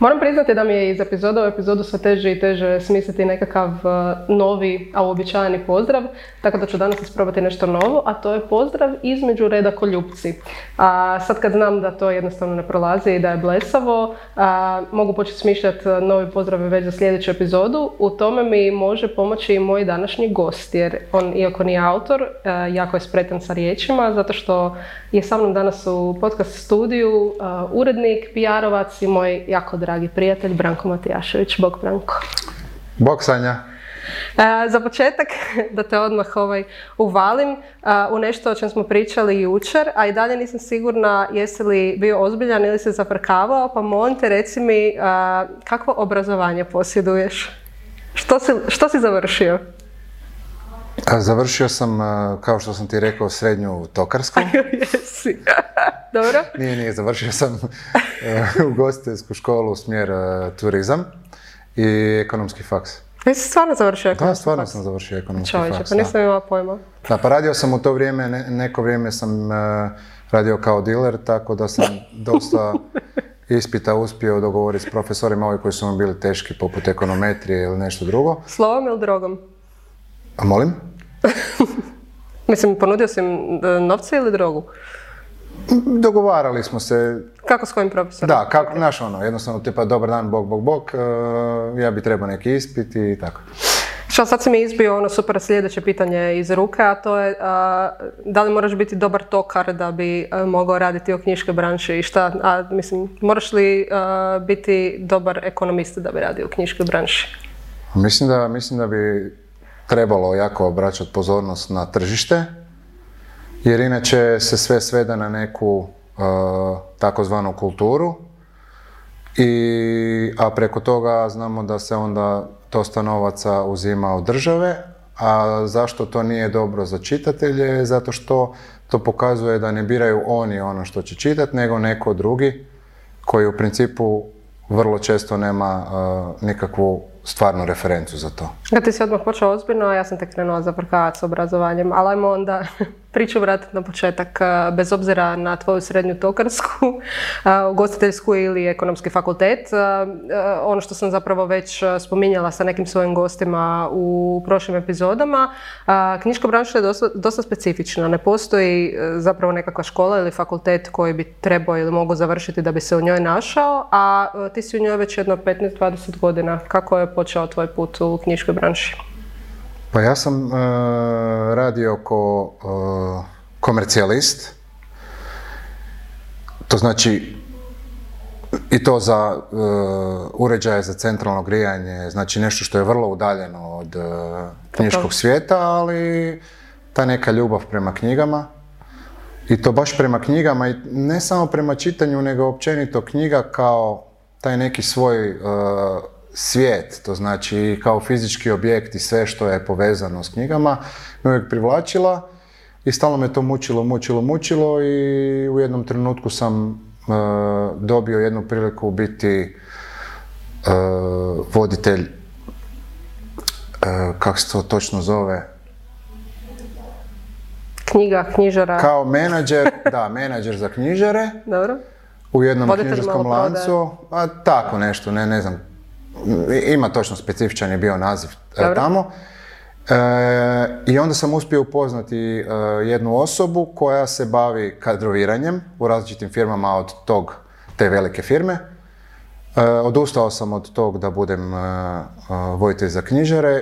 Moram priznati da mi je iz epizoda u epizodu sve teže i teže smisliti nekakav uh, novi, a uobičajeni pozdrav, tako da ću danas isprobati nešto novo, a to je pozdrav između reda koljupci. A sad kad znam da to jednostavno ne prolazi i da je blesavo, mogu početi smišljati novi pozdrav već za sljedeću epizodu. U tome mi može pomoći i moj današnji gost, jer on, iako nije autor, uh, jako je spretan sa riječima, zato što je sa mnom danas u podcast studiju urednik, PR-ovac i moj jako dragi prijatelj Branko Matijašević. Bog Branko. Bog Sanja. Uh, za početak, da te odmah ovaj, uvalim u nešto o čem smo pričali jučer, a i dalje nisam sigurna jesi li bio ozbiljan ili se zafrkavao, pa molim te reci mi kakvo obrazovanje posjeduješ? Što si, što si završio? Završio sam, kao što sam ti rekao, srednju tokarsku. Jesi. Dobro. Nije, nije. Završio sam u gostiteljsku školu smjer turizam i ekonomski faks. Jesi stvarno završio ekonomski Da, stvarno sam završio ekonomski Čovječe, faks. pa nisam imala pojma. Da, pa radio sam u to vrijeme, neko vrijeme sam radio kao diler, tako da sam dosta ispita uspio dogovoriti s profesorima ovi koji su mi bili teški, poput ekonometrije ili nešto drugo. Slovom ili drogom? A molim? Mislim, ponudio si im e, novce ili drogu? Dogovarali smo se. Kako s kojim profesorom? Da, kako, znaš ono, jednostavno tipa dobar dan, bog, bog, bog, e, ja bi trebao neki ispit i tako. Što sad si mi izbio ono super sljedeće pitanje iz ruke, a to je da li moraš biti dobar tokar da bi a, mogao raditi u knjiškoj branši i šta, a mislim, moraš li biti dobar ekonomist da bi radio u knjiškoj branši? Mislim da, mislim da bi trebalo jako obraćati pozornost na tržište, jer inače se sve svede na neku uh, takozvanu kulturu, i, a preko toga znamo da se onda dosta novaca uzima od države, a zašto to nije dobro za čitatelje? Zato što to pokazuje da ne biraju oni ono što će čitati, nego neko drugi koji u principu vrlo često nema uh, nikakvu stvarnu referencu za to. Ja ti si odmah počeo ozbiljno, ja sam te krenula zaprkavati s obrazovanjem, ali ajmo onda priču vratiti na početak. Bez obzira na tvoju srednju tokarsku, ugostiteljsku ili ekonomski fakultet, ono što sam zapravo već spominjala sa nekim svojim gostima u prošlim epizodama, knjiška branša je dosta, dosta specifična. Ne postoji zapravo nekakva škola ili fakultet koji bi trebao ili mogao završiti da bi se u njoj našao, a ti si u njoj već jedno 15-20 godina. Kako je počeo tvoj put u knjiškoj branši? Pa ja sam uh, radio ko uh, komercijalist. To znači i to za uh, uređaje za centralno grijanje, znači nešto što je vrlo udaljeno od knjiškog svijeta, ali ta neka ljubav prema knjigama. I to baš prema knjigama i ne samo prema čitanju, nego općenito knjiga kao taj neki svoj svijet, to znači kao fizički objekt i sve što je povezano s knjigama, me uvijek privlačila i stalno me to mučilo, mučilo, mučilo i u jednom trenutku sam uh, dobio jednu priliku biti uh, voditelj, uh, kako se to točno zove? Knjiga, knjižara. Kao menadžer, da, menadžer za knjižare. Dobro. U jednom knjižarskom lancu, a tako nešto, ne, ne znam ima točno specifičan je bio naziv e, Dobro. tamo. E, I onda sam uspio upoznati e, jednu osobu koja se bavi kadroviranjem u različitim firmama od tog, te velike firme. E, odustao sam od tog da budem e, vojitelj za knjižare,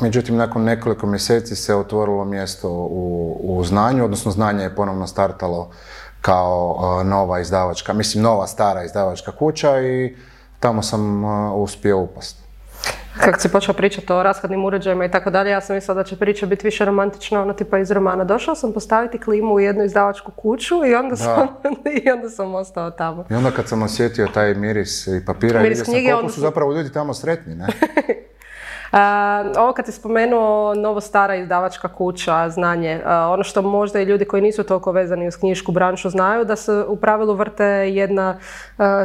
međutim nakon nekoliko mjeseci se otvorilo mjesto u, u znanju, odnosno znanje je ponovno startalo kao nova izdavačka, mislim nova stara izdavačka kuća i tamo sam uspio upast. Kako si počeo pričati o rashladnim uređajima i tako dalje, ja sam mislila da će priča biti više romantična, ono tipa iz romana. Došao sam postaviti klimu u jednu izdavačku kuću i onda, sam, i onda sam ostao tamo. I onda kad sam osjetio taj miris i papira, miris vidio sam koliko su zapravo ljudi tamo sretni, ne? ovo kad si spomenuo novo stara izdavačka kuća, znanje, ono što možda i ljudi koji nisu toliko vezani uz knjišku branšu znaju, da se u pravilu vrte jedna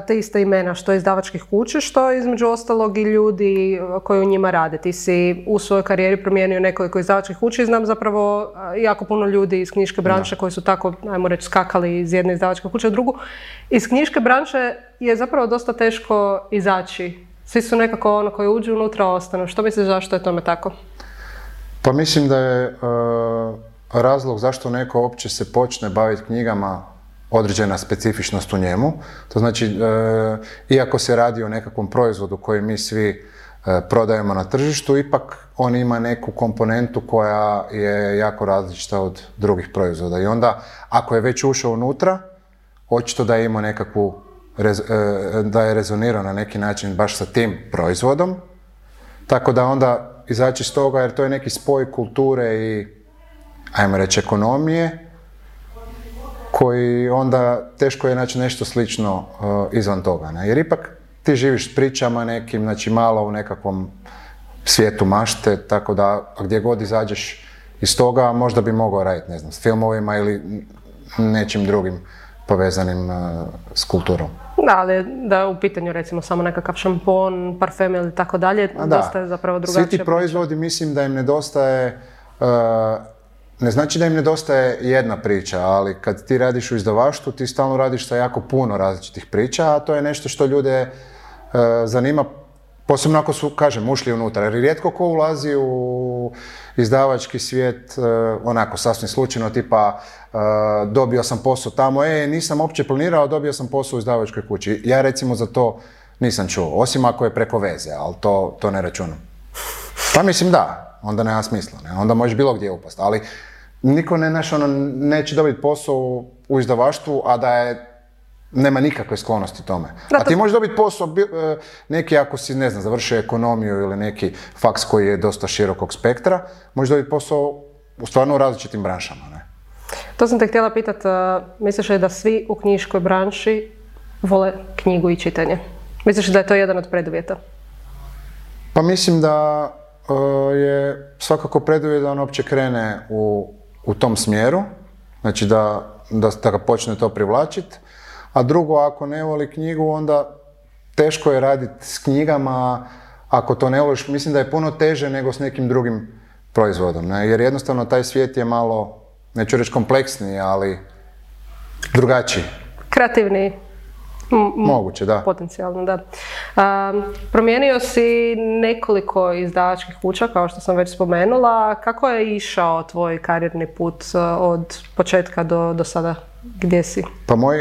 te iste imena što izdavačkih kuća, što između ostalog i ljudi koji u njima rade. Ti si u svojoj karijeri promijenio nekoliko izdavačkih kuća i znam zapravo jako puno ljudi iz knjiške branše koji su tako, ajmo reći, skakali iz jedne izdavačke kuće u drugu. Iz knjiške branše je zapravo dosta teško izaći. Svi su nekako ono koji uđu unutra ostanu. Što misliš zašto je tome tako? Pa mislim da je uh, razlog zašto neko uopće se počne baviti knjigama određena specifičnost u njemu. To znači, uh, iako se radi o nekakvom proizvodu koji mi svi uh, prodajemo na tržištu, ipak on ima neku komponentu koja je jako različita od drugih proizvoda. I onda, ako je već ušao unutra, očito da je imao nekakvu, e, da je rezonirao na neki način baš sa tim proizvodom. Tako da onda izaći iz toga, jer to je neki spoj kulture i, ajmo reći, ekonomije, koji onda teško je naći nešto slično e, izvan toga. Ne? Jer ipak ti živiš s pričama nekim, znači malo u nekakvom svijetu mašte, tako da gdje god izađeš iz toga, možda bi mogao raditi, ne znam, s filmovima ili nečim drugim povezanim uh, s kulturom. Da, ali da je u pitanju recimo samo nekakav šampon, parfem ili tako dalje, dosta je zapravo drugačije. Svi ti proizvodi mislim da im nedostaje, uh, ne znači da im nedostaje jedna priča, ali kad ti radiš u izdavaštvu, ti stalno radiš sa jako puno različitih priča, a to je nešto što ljude uh, zanima Posebno ako su, kažem, ušli unutra, jer rijetko ko ulazi u izdavački svijet onako sasvim slučajno, tipa dobio sam posao tamo, e, nisam uopće planirao, dobio sam posao u izdavačkoj kući. Ja recimo za to nisam čuo, osim ako je preko veze, ali to, to ne računam. Pa mislim da, onda nema smisla, ne? onda možeš bilo gdje upast, ali niko ne, naš, ono, neće dobiti posao u izdavaštvu, a da je nema nikakve sklonosti tome. A ti možeš dobiti posao e, neki ako si, ne znam, završio ekonomiju ili neki faks koji je dosta širokog spektra, možeš dobiti posao u stvarno u različitim branšama. Ne? To sam te htjela pitati, misliš li da svi u knjiškoj branši vole knjigu i čitanje? Misliš da je to jedan od preduvjeta? Pa mislim da e, je svakako preduvjet da on uopće krene u, u tom smjeru, znači da, da, da ga počne to privlačiti a drugo, ako ne voli knjigu, onda teško je raditi s knjigama, ako to ne voliš, mislim da je puno teže nego s nekim drugim proizvodom, ne? jer jednostavno taj svijet je malo, neću reći kompleksniji, ali drugačiji. Kreativniji. Moguće, da. Potencijalno, da. promijenio si nekoliko izdavačkih kuća, kao što sam već spomenula. Kako je išao tvoj karijerni put od početka do, do sada? Gdje si? Pa moj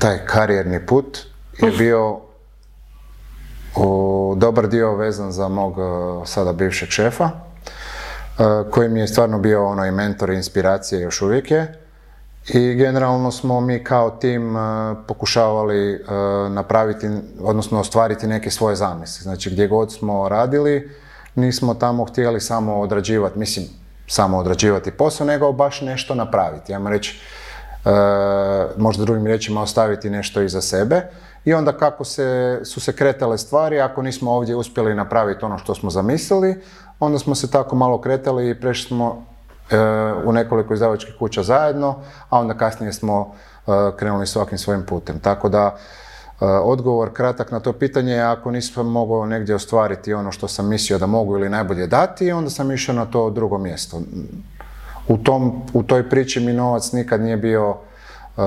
taj karijerni put je bio u dobar dio vezan za mog e, sada bivšeg šefa, e, koji mi je stvarno bio ono i mentor i inspiracije još uvijek je. I generalno smo mi kao tim e, pokušavali napraviti, odnosno ostvariti neke svoje zamisli. Znači gdje god smo radili, nismo tamo htjeli samo odrađivati, mislim, samo odrađivati posao, nego baš nešto napraviti. Ja reći, možda drugim riječima ostaviti nešto iza sebe i onda kako se, su se kretale stvari, ako nismo ovdje uspjeli napraviti ono što smo zamislili, onda smo se tako malo kretali i prešli smo e, u nekoliko izdavačkih kuća zajedno, a onda kasnije smo e, krenuli svakim svojim putem. Tako da odgovor kratak na to pitanje je ako nisam mogao negdje ostvariti ono što sam mislio da mogu ili najbolje dati, onda sam išao na to drugo mjesto u, tom, u toj priči mi novac nikad nije bio uh,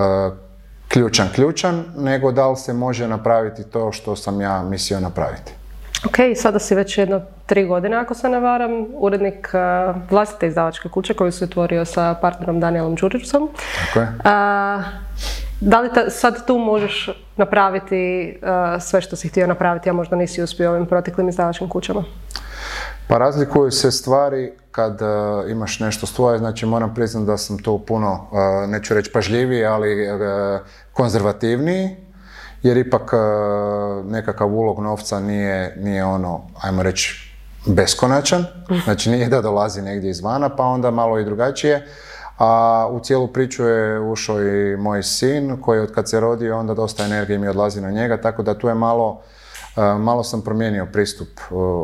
ključan ključan, nego da li se može napraviti to što sam ja mislio napraviti. Ok, sada si već jedno tri godine, ako se ne varam, urednik uh, vlastite izdavačke kuće koju si otvorio sa partnerom Danielom Đurićcom. Tako je. Uh, da li sad tu možeš napraviti uh, sve što si htio napraviti, a možda nisi uspio ovim proteklim izdavačkim kućama? Pa razlikuju se stvari kad uh, imaš nešto svoje, znači moram priznati da sam tu puno, uh, neću reći pažljiviji, ali uh, konzervativniji, jer ipak nekakav ulog novca nije, nije ono, ajmo reći, beskonačan, znači nije da dolazi negdje izvana, pa onda malo i drugačije. A u cijelu priču je ušao i moj sin koji od kad se rodio onda dosta energije mi odlazi na njega, tako da tu je malo malo sam promijenio pristup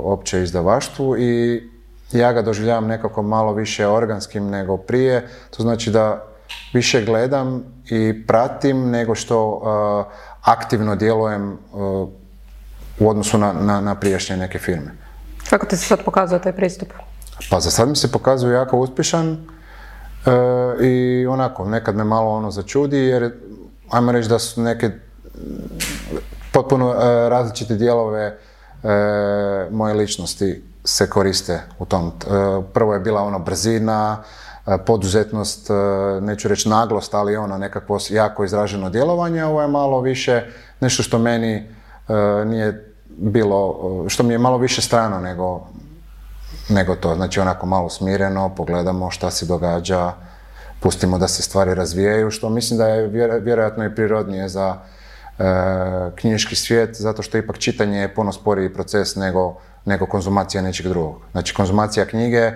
opće izdavaštvu i ja ga doživljavam nekako malo više organskim nego prije. To znači da više gledam i pratim nego što aktivno djelujem u odnosu na, na, na prijašnje neke firme. Kako ti se sad pokazuje taj pristup? Pa za sad mi se pokazuje jako uspješan e, i onako, nekad me malo ono začudi jer ajmo reći da su neke potpuno e, različite dijelove e, moje ličnosti se koriste u tom. prvo je bila ono brzina, poduzetnost, neću reći naglost, ali ono nekakvo jako izraženo djelovanje, ovo je malo više nešto što meni nije bilo, što mi je malo više strano nego, nego to. Znači onako malo smireno, pogledamo šta se događa, pustimo da se stvari razvijaju, što mislim da je vjerojatno i prirodnije za e, knjiški svijet, zato što ipak čitanje je puno sporiji proces nego, nego konzumacija nečeg drugog. Znači konzumacija knjige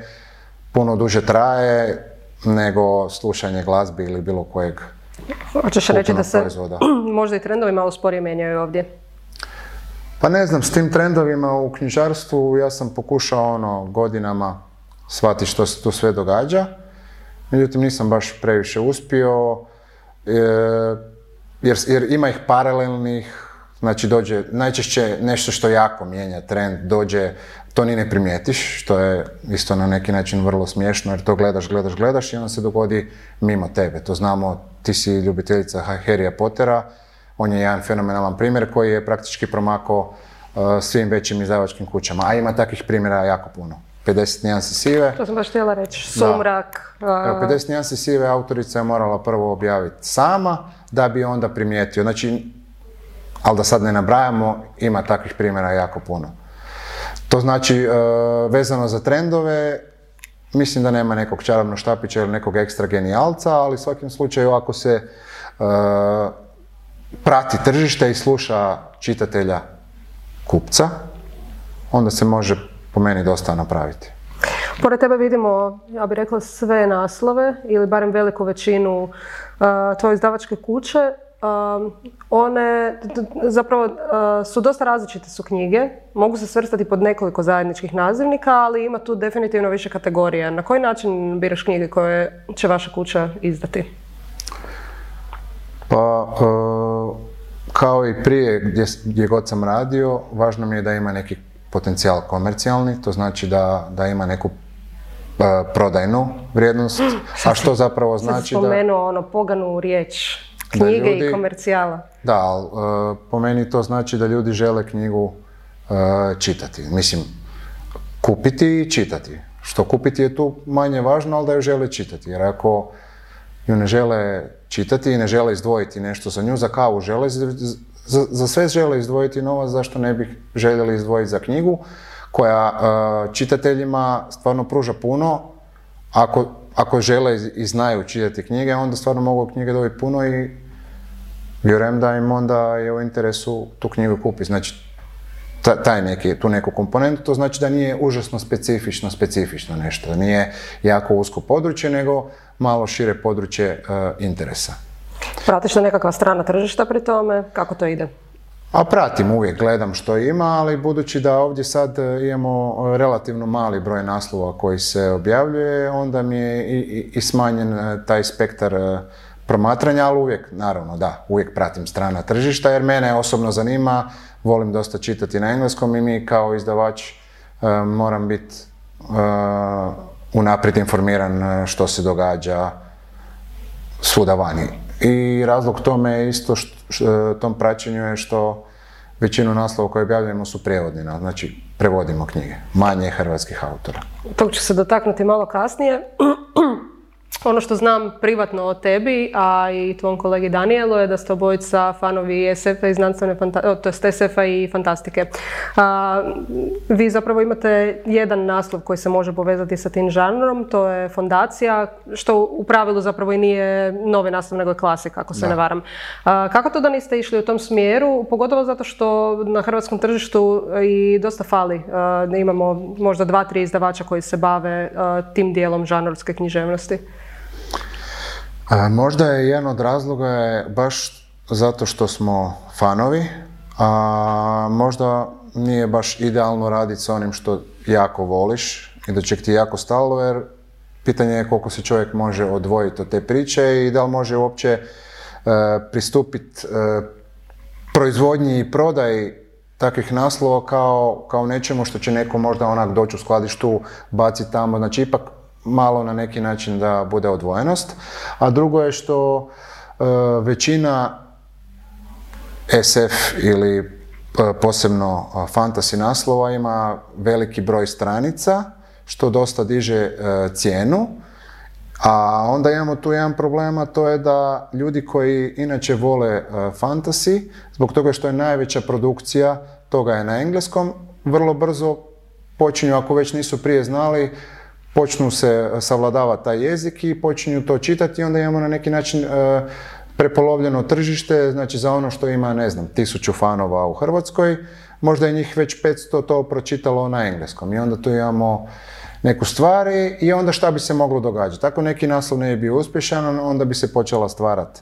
puno duže traje nego slušanje glazbi ili bilo kojeg Hoćeš reći da se možda i trendovi malo sporije mijenjaju ovdje? Pa ne znam, s tim trendovima u knjižarstvu ja sam pokušao ono godinama shvatiti što se tu sve događa. Međutim, nisam baš previše uspio, e, jer, jer ima ih paralelnih, znači dođe, najčešće nešto što jako mijenja trend, dođe, to ni ne primijetiš, što je isto na neki način vrlo smiješno, jer to gledaš, gledaš, gledaš i onda se dogodi mimo tebe. To znamo, ti si ljubiteljica Harryja Pottera, on je jedan fenomenalan primjer koji je praktički promakao uh, svim većim izdavačkim kućama, a ima takvih primjera jako puno. 50 nijansi sive. To sam baš htjela reći, sumrak. Uh... 50 nijansi sive autorica je morala prvo objaviti sama, da bi onda primijetio. Znači, ali da sad ne nabrajamo, ima takvih primjera jako puno. To znači, uh, vezano za trendove, mislim da nema nekog čarobnog štapića ili nekog ekstra genijalca, ali u svakom slučaju ako se uh, prati tržište i sluša čitatelja kupca, onda se može po meni dosta napraviti. Pored tebe vidimo, ja bih rekla, sve naslove ili barem veliku većinu uh, tvoje izdavačke kuće. Um, one zapravo uh, su dosta različite su knjige, mogu se svrstati pod nekoliko zajedničkih nazivnika, ali ima tu definitivno više kategorija. Na koji način biraš knjige koje će vaša kuća izdati? Pa, uh, kao i prije gdje, gdje god sam radio, važno mi je da ima neki potencijal komercijalni, to znači da, da ima neku uh, prodajnu vrijednost, a što zapravo znači da... spomenuo ono poganu riječ, knjige i komercijala. Da, ali uh, po meni to znači da ljudi žele knjigu čitati. Mislim, kupiti i čitati. Što kupiti je tu manje važno, ali da ju žele čitati. Jer ako ju ne žele čitati i ne žele izdvojiti nešto za nju, za kavu žele, za, za sve žele izdvojiti novac, zašto ne bih željeli izdvojiti za knjigu koja uh, čitateljima stvarno pruža puno, ako, ako žele i znaju čitati knjige, onda stvarno mogu knjige dobiti puno i vjerujem da im onda je u interesu tu knjigu kupiti. Znači, taj neki, tu neku komponentu, to znači da nije užasno specifično, specifično nešto, da nije jako usko područje, nego malo šire područje e, interesa. Pratiš li nekakva strana tržišta pri tome? Kako to ide? A pratim, uvijek gledam što ima, ali budući da ovdje sad e, imamo relativno mali broj naslova koji se objavljuje, onda mi je i, i smanjen e, taj spektar promatranja, ali uvijek, naravno da, uvijek pratim strana tržišta jer mene osobno zanima volim dosta čitati na engleskom i mi kao izdavač uh, moram biti uh, unaprijed informiran e, što se događa svuda vani. I razlog tome je isto što, tom praćenju je što većinu naslova koje objavljujemo su prijevodni, znači prevodimo knjige, manje hrvatskih autora. Tog ću se dotaknuti malo kasnije. Ono što znam privatno o tebi, a i tvom kolegi Danielu je da ste obojica fanovi SF-a i znanstvene to SF-a i fantastike. vi zapravo imate jedan naslov koji se može povezati sa tim žanrom, to je fondacija, što u pravilu zapravo i nije novi naslov nego je klasik, ako se ne varam. kako to da niste išli u tom smjeru, pogotovo zato što na hrvatskom tržištu i dosta fali. da imamo možda dva, tri izdavača koji se bave tim dijelom žanrovske književnosti. A, možda je jedan od razloga je baš zato što smo fanovi, a možda nije baš idealno raditi sa onim što jako voliš i da će ti jako stalo, jer pitanje je koliko se čovjek može odvojiti od te priče i da li može uopće e, pristupiti e, proizvodnji i prodaji takvih naslova kao, kao nečemu što će neko možda onak doći u skladištu, baciti tamo, znači ipak malo na neki način da bude odvojenost. A drugo je što e, većina SF ili e, posebno fantasy naslova ima veliki broj stranica, što dosta diže e, cijenu. A onda imamo tu jedan problem, a to je da ljudi koji inače vole fantasy, zbog toga što je najveća produkcija toga je na engleskom, vrlo brzo počinju, ako već nisu prije znali, počnu se savladavati taj jezik i počinju to čitati i onda imamo na neki način e, prepolovljeno tržište, znači za ono što ima, ne znam, tisuću fanova u Hrvatskoj, možda je njih već 500 to pročitalo na engleskom i onda tu imamo neku stvari i onda šta bi se moglo događati. Ako neki naslov ne bi bio uspješan, onda bi se počela stvarati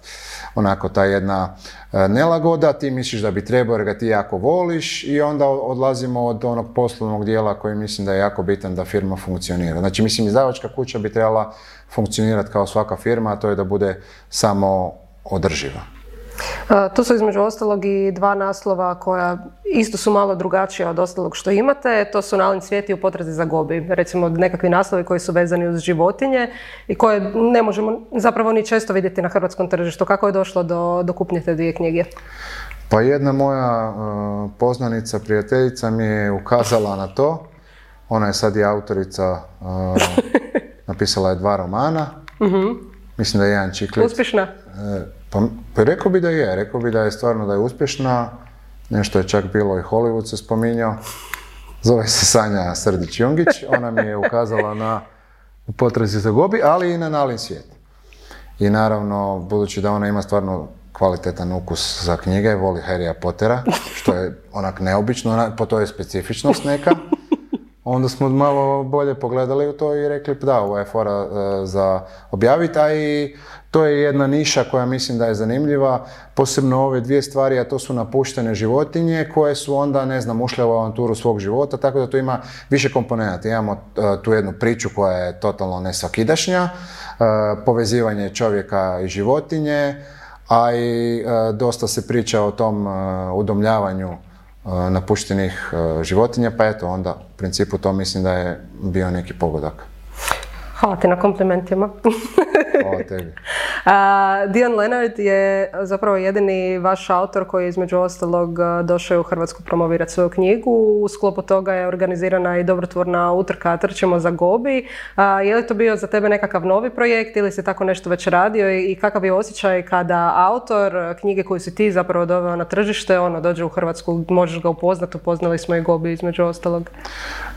onako ta jedna e, nelagoda, ti misliš da bi trebao jer ga ti jako voliš i onda odlazimo od onog poslovnog dijela koji mislim da je jako bitan da firma funkcionira. Znači mislim izdavačka kuća bi trebala funkcionirati kao svaka firma, a to je da bude samo održiva. Tu su između ostalog i dva naslova koja isto su malo drugačija od ostalog što imate. To su Nalin svijet i u potrazi za gobi. Recimo nekakvi naslovi koji su vezani uz životinje i koje ne možemo zapravo ni često vidjeti na hrvatskom tržištu. Kako je došlo do, do kupnje te dvije knjige? Pa jedna moja poznanica, prijateljica mi je ukazala na to. Ona je sad i autorica, napisala je dva romana. uh Mislim da je jedan čiklic. Uspješna? E, pa, pa rekao bi da je, rekao bi da je stvarno da je uspješna. Nešto je čak bilo i Hollywood se spominjao. Zove se Sanja Srdić-Jungić. Ona mi je ukazala na potrazi za gobi, ali i na nalin svijet. I naravno, budući da ona ima stvarno kvalitetan ukus za knjige, voli Harrya Pottera, što je onak neobično, po to je specifičnost neka. Onda smo malo bolje pogledali u to i rekli, da, ovo je fora e, za objaviti, a i to je jedna niša koja mislim da je zanimljiva, posebno ove dvije stvari, a to su napuštene životinje koje su onda, ne znam, ušle u avanturu svog života, tako da tu ima više komponenta. Imamo e, tu jednu priču koja je totalno nesvakidašnja, e, povezivanje čovjeka i životinje, a i dosta se priča o tom udomljavanju napuštenih životinja, pa eto onda u principu to mislim da je bio neki pogodak. Hvala ti na komplimentima. Hvala tebi. Dion Leonard je zapravo jedini vaš autor koji je između ostalog došao u Hrvatsku promovirati svoju knjigu. U sklopu toga je organizirana i dobrotvorna utrka Trčemo za Gobi. Je li to bio za tebe nekakav novi projekt ili si tako nešto već radio i kakav je osjećaj kada autor knjige koju si ti zapravo doveo na tržište, ono dođe u Hrvatsku, možeš ga upoznati, upoznali smo i Gobi između ostalog.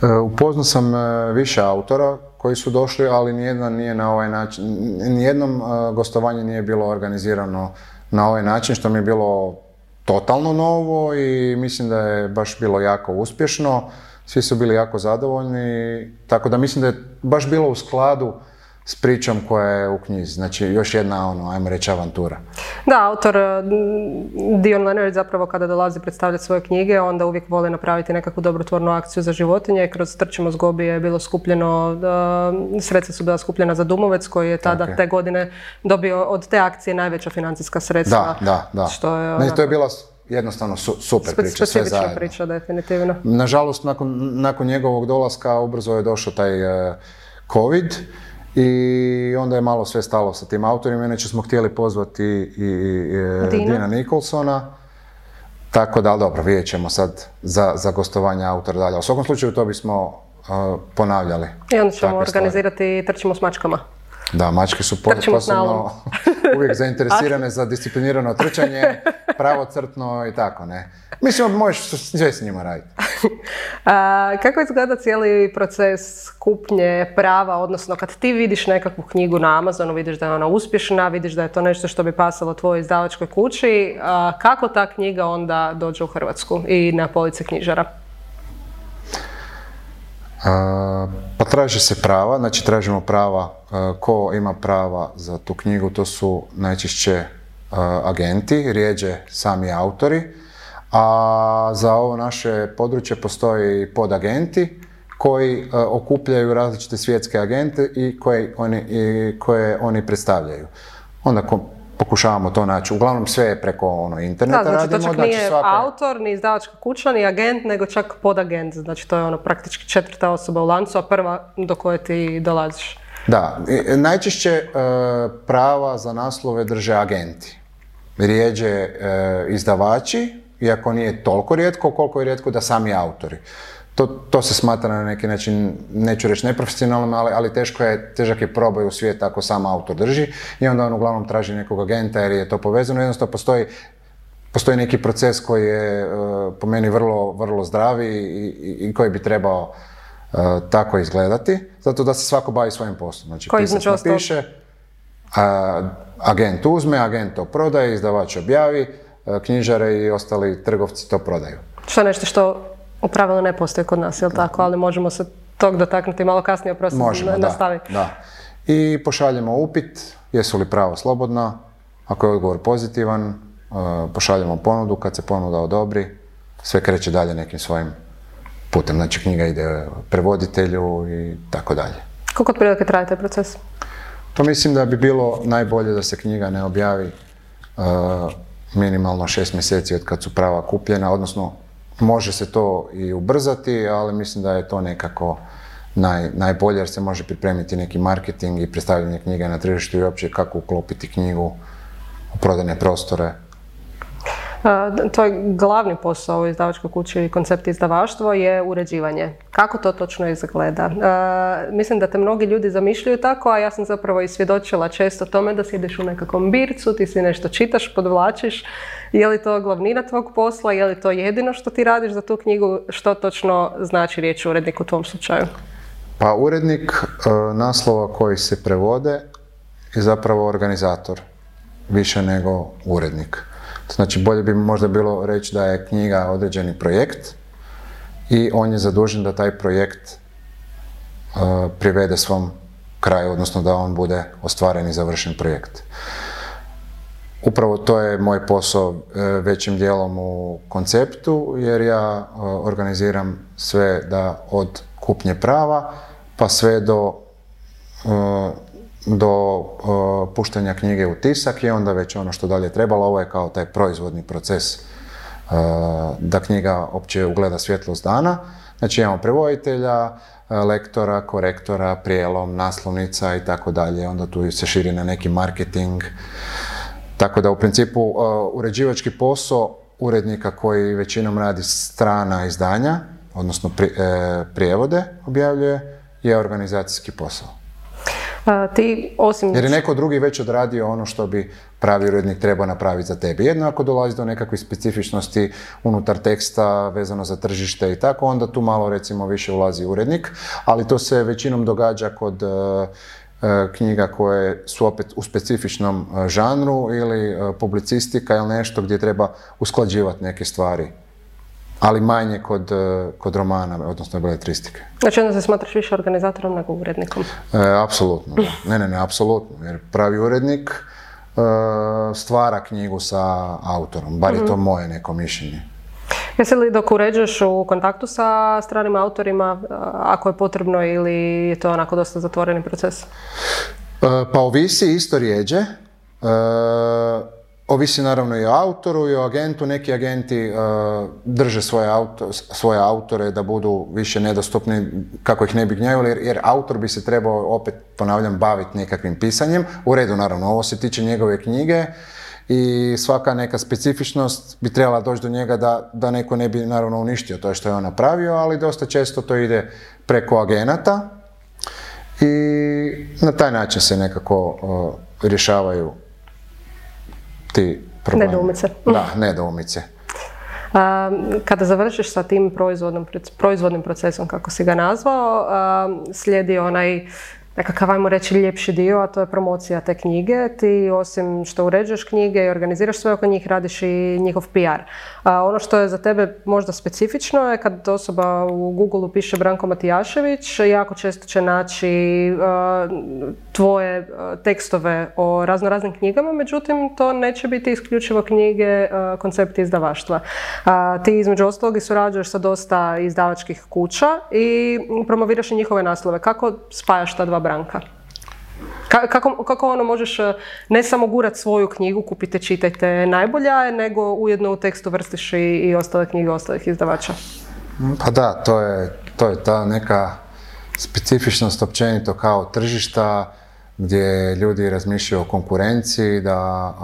E, upoznao sam e, više autora koji su došli, ali nijedan nije na ovaj način, nijednom uh, gostovanje nije bilo organizirano na ovaj način, što mi je bilo totalno novo i mislim da je baš bilo jako uspješno. Svi su bili jako zadovoljni, tako da mislim da je baš bilo u skladu s pričom koja je u knjizi. Znači, još jedna, ono, ajmo reći, avantura. Da, autor Dion Leonard zapravo kada dolazi predstavljati svoje knjige, onda uvijek voli napraviti nekakvu dobrotvornu akciju za životinje. Kroz Trčimo zgobi je bilo skupljeno, sredstva su bila skupljena za Dumovec koji je tada te godine dobio od te akcije najveća financijska sredstva. Da, da, da. Što je, to je bila jednostavno super priča, sve zajedno. priča, definitivno. Nažalost, nakon, nakon njegovog dolaska ubrzo je došao taj uh, COVID i onda je malo sve stalo sa tim autorima, inače smo htjeli pozvati i, i e, Dina. Nikolsona. Tako da, dobro, vidjet ćemo sad za, za gostovanje autora dalje. U svakom slučaju to bismo uh, ponavljali. I onda ćemo organizirati i trčimo s mačkama. Da, mačke su posebno uvijek zainteresirane za disciplinirano trčanje, pravocrtno i tako, ne. Mislim, možeš sve s njima raditi. kako izgleda cijeli proces kupnje prava, odnosno kad ti vidiš nekakvu knjigu na Amazonu, vidiš da je ona uspješna, vidiš da je to nešto što bi pasalo tvojoj izdavačkoj kući, kako ta knjiga onda dođe u Hrvatsku i na police knjižara? Pa traži se prava, znači tražimo prava, ko ima prava za tu knjigu, to su najčešće agenti, rijeđe sami autori, a za ovo naše područje postoji podagenti koji e, okupljaju različite svjetske agente i koje oni, i koje oni predstavljaju. Onda pokušavamo to naći. Uglavnom sve je preko ono, interneta Da, znači to radimo. čak znači nije svako- autor, ni izdavačka kuća, ni agent, nego čak podagent. Znači to je ono praktički četvrta osoba u lancu, a prva do koje ti dolaziš. Da, i- najčešće e, prava za naslove drže agenti. Rijeđe e, izdavači, iako nije toliko rijetko, koliko je rijetko da sami autori. To, to se smatra na neki način, neću reći neprofesionalno, ali, ali teško je, težak je probaj u svijet ako sam autor drži i onda on uglavnom traži nekog agenta jer je to povezano. Jednostavno postoji postoji neki proces koji je e, po meni vrlo, vrlo zdravi i, i- i koji bi trebao e, tako izgledati, zato da se svako bavi svojim poslom. Znači, Koji pisac napiše, agent uzme, agent to prodaje, izdavač objavi, e, knjižare i ostali trgovci to prodaju. Što je nešto što u pravilu ne postoji kod nas, jel tako? Ali možemo se tog dotaknuti malo kasnije, oprosti, Možemo, na- da, da. I pošaljemo upit, jesu li prava slobodna, ako je odgovor pozitivan, e, pošaljemo ponudu, kad se ponuda odobri, sve kreće dalje nekim svojim putem. Znači knjiga ide prevoditelju i tako dalje. Koliko otprilike traje taj proces? To mislim da bi bilo najbolje da se knjiga ne objavi e, minimalno šest mjeseci od kad su prava kupljena, odnosno može se to i ubrzati, ali mislim da je to nekako naj, najbolje jer se može pripremiti neki marketing i predstavljanje knjige na tržištu i uopće kako uklopiti knjigu u prodajne prostore. A, Tvoj glavni posao u izdavačkoj kući i koncept izdavaštvo je uređivanje. Kako to točno izgleda? A, mislim da te mnogi ljudi zamišljaju tako, a ja sam zapravo i svjedočila često tome da sjediš u nekakvom bircu, ti si nešto čitaš, podvlačiš. Je li to glavnina tvog posla? Je li to jedino što ti radiš za tu knjigu? Što točno znači riječ urednik u tvom slučaju? Pa urednik e, naslova koji se prevode je zapravo organizator, više nego urednik. Znači bolje bi možda bilo reći da je knjiga određeni projekt i on je zadužen da taj projekt e, privede svom kraju, odnosno da on bude ostvaren i završen projekt. Upravo to je moj posao e, većim dijelom u konceptu, jer ja e, organiziram sve da od kupnje prava pa sve do, do e, puštanja knjige u tisak i onda već ono što dalje trebalo. Ovo je kao taj proizvodni proces e, da knjiga opće ugleda svjetlost dana. Znači imamo prevoditelja, e, lektora, korektora, prijelom, naslovnica i tako dalje. Onda tu se širi na neki marketing. Tako da u principu uređivački posao urednika koji većinom radi strana izdanja, odnosno pri- prijevode objavljuje, je organizacijski posao. Ti osim... Jer je neko drugi već odradio ono što bi pravi urednik trebao napraviti za tebe. Jedno ako dolazi do nekakvih specifičnosti unutar teksta vezano za tržište i tako, onda tu malo recimo više ulazi urednik, ali to se većinom događa kod e, e, knjiga koje su opet u specifičnom e, žanru ili publicistika ili nešto gdje treba usklađivati neke stvari. Ali manje kod, e, kod romana, odnosno beletristike. Znači onda se smatraš više organizatorom nego urednikom. E, apsolutno, da. Ne, ne, ne, apsolutno. Jer pravi urednik e, stvara knjigu sa autorom, bar je to moje neko mišljenje. Jesi li dok uređuješ u kontaktu sa stranim autorima, a, ako je potrebno ili je to onako dosta zatvoreni proces? E, pa ovisi isto rijeđe. E, ovisi naravno i o autoru i o agentu. Neki agenti e, drže svoje, auto, svoje autore da budu više nedostupni kako ih ne bi gnjavili, jer, autor bi se trebao, opet ponavljam, baviti nekakvim pisanjem. U redu, naravno, ovo se tiče njegove knjige i svaka neka specifičnost bi trebala doći do njega da, da neko ne bi naravno uništio to što je on napravio, ali dosta često to ide preko agenata i na taj način se nekako o, rješavaju ti problemi. Nedoumice. Da, nedoumice. A, kada završiš sa tim proizvodnim, procesom, kako si ga nazvao, a, slijedi onaj nekakav, ajmo reći, ljepši dio, a to je promocija te knjige. Ti osim što uređuješ knjige i organiziraš sve oko njih, radiš i njihov PR. A ono što je za tebe možda specifično je kad osoba u Google piše Branko Matijašević, jako često će naći tvoje tekstove o razno raznim knjigama, međutim to neće biti isključivo knjige, koncepti izdavaštva. Ti između ostalog i surađuješ sa dosta izdavačkih kuća i promoviraš i njihove naslove. Kako spajaš ta dva branka? Kako, kako ono možeš e, ne samo gurat svoju knjigu, kupite, čitajte najbolja, nego ujedno u tekstu vrstiš i, i ostale knjige ostalih izdavača? Pa da, to je, to je ta neka specifičnost općenito kao tržišta gdje ljudi razmišljaju o konkurenciji, da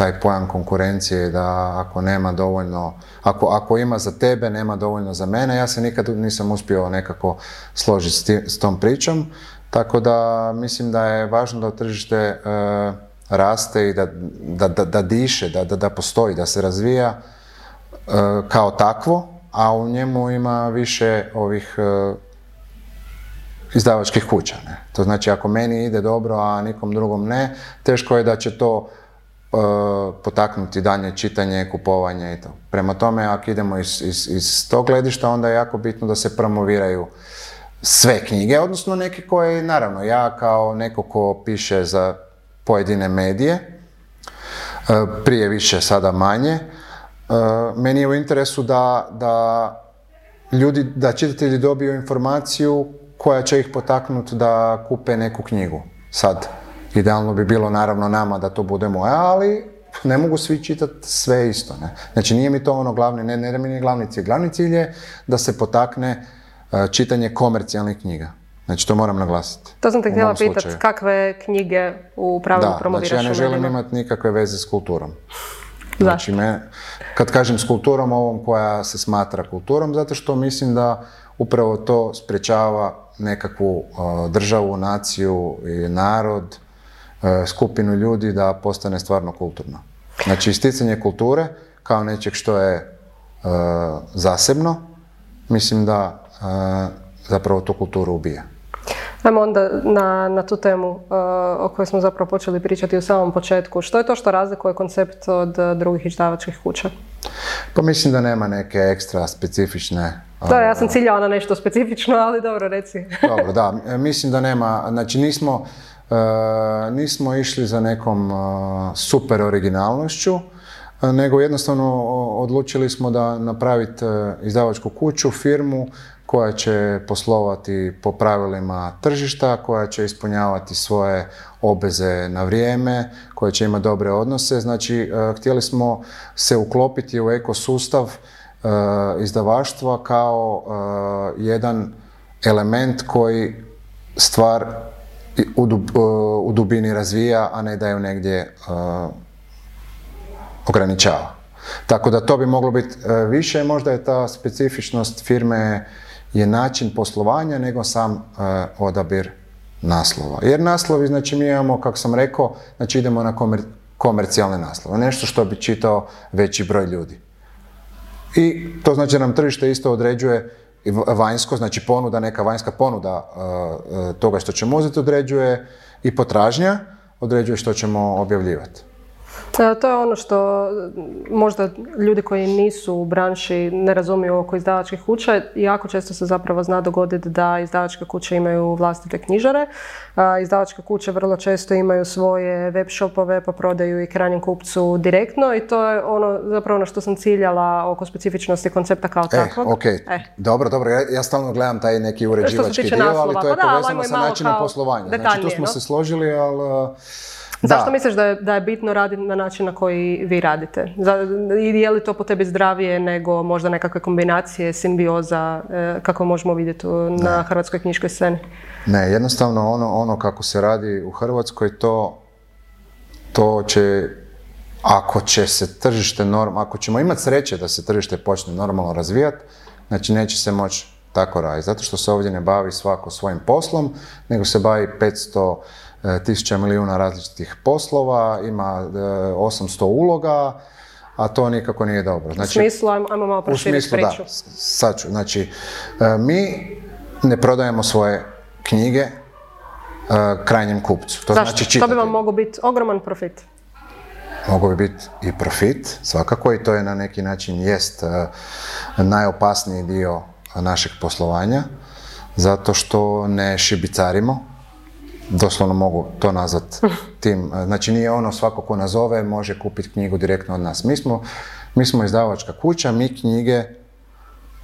taj pojam konkurencije da ako nema dovoljno, ako, ako ima za tebe, nema dovoljno za mene, ja se nikad nisam uspio nekako složiti s, tom pričom, tako da mislim da je važno da tržište e, raste i da, da, da, da diše, da, postoji, da se razvija e, kao takvo, a u njemu ima više ovih e, izdavačkih kuća. Ne? To znači ako meni ide dobro, a nikom drugom ne, teško je da će to E, potaknuti dalje čitanje, kupovanje i to. Prema tome, ako idemo iz, iz, iz tog gledišta, onda je jako bitno da se promoviraju sve knjige, odnosno neke koje, naravno, ja kao neko ko piše za pojedine medije, e, prije više, sada manje, e, meni je u interesu da, da ljudi, da čitatelji dobiju informaciju koja će ih potaknuti da kupe neku knjigu. Sad, Idealno bi bilo naravno nama da to budemo, ali ne mogu svi čitati sve isto. Ne? Znači nije mi to ono glavni, ne, ne nije glavni cilj. Glavni cilj je da se potakne čitanje komercijalnih knjiga. Znači to moram naglasiti. To sam te htjela pitati, kakve knjige u pravilu promoviraš znači ja ne želim imati nikakve veze s kulturom. Znači, me, kad kažem s kulturom, ovom koja se smatra kulturom, zato što mislim da upravo to sprečava nekakvu uh, državu, naciju i narod skupinu ljudi da postane stvarno kulturno. Znači isticanje kulture kao nečeg što je zasebno, mislim da zapravo tu kulturu ubija. Ajmo onda na, na tu temu o kojoj smo zapravo počeli pričati u samom početku. Što je to što razlikuje koncept od drugih izdavačkih kuća? Pa mislim da nema neke ekstra specifične... Da, ja sam ciljala na nešto specifično, ali dobro, reci. dobro, da. Mislim da nema, znači nismo, E, nismo išli za nekom e, super originalnošću, e, nego jednostavno odlučili smo da napraviti izdavačku kuću, firmu koja će poslovati po pravilima tržišta, koja će ispunjavati svoje obveze na vrijeme, koja će imati dobre odnose. Znači, htjeli smo se uklopiti u ekosustav izdavaštva kao jedan element koji stvar u, u dubini razvija, a ne da ju negdje ograničava. Tako da to bi moglo biti e, više, možda je ta specifičnost firme je način poslovanja nego sam e, odabir naslova. Jer naslovi, znači mi imamo, kako sam rekao, znači idemo na komercijalne naslove. Nešto što bi čitao veći broj ljudi. I to znači da nam tržište isto određuje vanjsko, znači ponuda, neka vanjska ponuda uh, toga što ćemo uzeti određuje i potražnja, određuje što ćemo objavljivati. E, to je ono što možda ljudi koji nisu u branši ne razumiju oko izdavačkih kuća. Jako često se zapravo zna dogoditi da izdavačke kuće imaju vlastite knjižare. Izdavačke kuće vrlo često imaju svoje web shopove pa prodaju i krajnjem kupcu direktno i to je ono zapravo ono što sam ciljala oko specifičnosti koncepta kao e, takvog. Ok, e. dobro, dobro. Ja, ja stalno gledam taj neki uređivački dio, ali to je pa povezano sa načinom poslovanja. Znači tu smo se složili, ali Zašto misliš da je, da je bitno raditi na način na koji vi radite? I je li to po tebi zdravije nego možda nekakve kombinacije, simbioza, e, kako možemo vidjeti na hrvatskoj knjiškoj sceni? Ne, jednostavno ono, ono kako se radi u Hrvatskoj, to, to će, ako će se tržište norm, ako ćemo imati sreće da se tržište počne normalno razvijati, znači neće se moći tako raditi. Zato što se ovdje ne bavi svako svojim poslom, nego se bavi 500 E, tisuća milijuna različitih poslova, ima 800 e, uloga, a to nikako nije dobro. Znači, u smislu, ajmo malo U smislu, da, sad ću. Znači, e, mi ne prodajemo svoje knjige krajnjem kupcu. To Zašto? znači To bi vam mogao biti ogroman profit. Mogu bi biti i profit, svakako, i to je na neki način jest najopasniji dio našeg poslovanja, zato što ne šibicarimo, doslovno mogu to nazvat tim. Znači nije ono svako ko nazove može kupiti knjigu direktno od nas. Mi smo, mi smo izdavačka kuća, mi knjige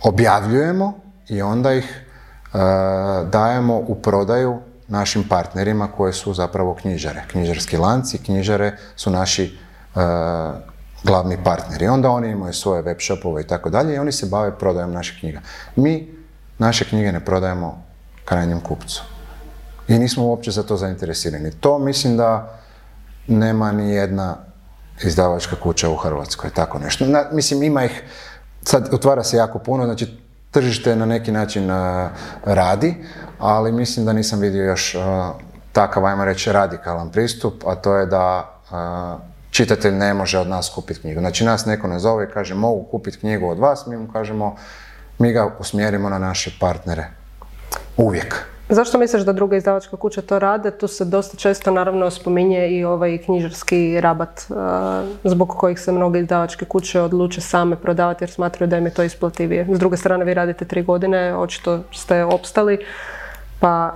objavljujemo i onda ih e, dajemo u prodaju našim partnerima koje su zapravo knjižare. Knjižarski lanci, knjižare su naši e, glavni partneri. Onda oni imaju svoje web shopove i tako dalje i oni se bave prodajom naših knjiga. Mi naše knjige ne prodajemo krajnjem kupcu i nismo uopće za to zainteresirani. To mislim da nema ni jedna izdavačka kuća u Hrvatskoj, tako nešto. mislim, ima ih, sad otvara se jako puno, znači tržište na neki način uh, radi, ali mislim da nisam vidio još uh, takav, ajmo reći, radikalan pristup, a to je da uh, čitatelj ne može od nas kupiti knjigu. Znači nas neko ne zove i kaže mogu kupiti knjigu od vas, mi mu kažemo mi ga usmjerimo na naše partnere. Uvijek. Zašto misliš da druga izdavačka kuća to rade? Tu se dosta često naravno spominje i ovaj knjižarski rabat zbog kojih se mnoge izdavačke kuće odluče same prodavati jer smatraju da im je to isplativije. S druge strane vi radite tri godine, očito ste opstali, pa...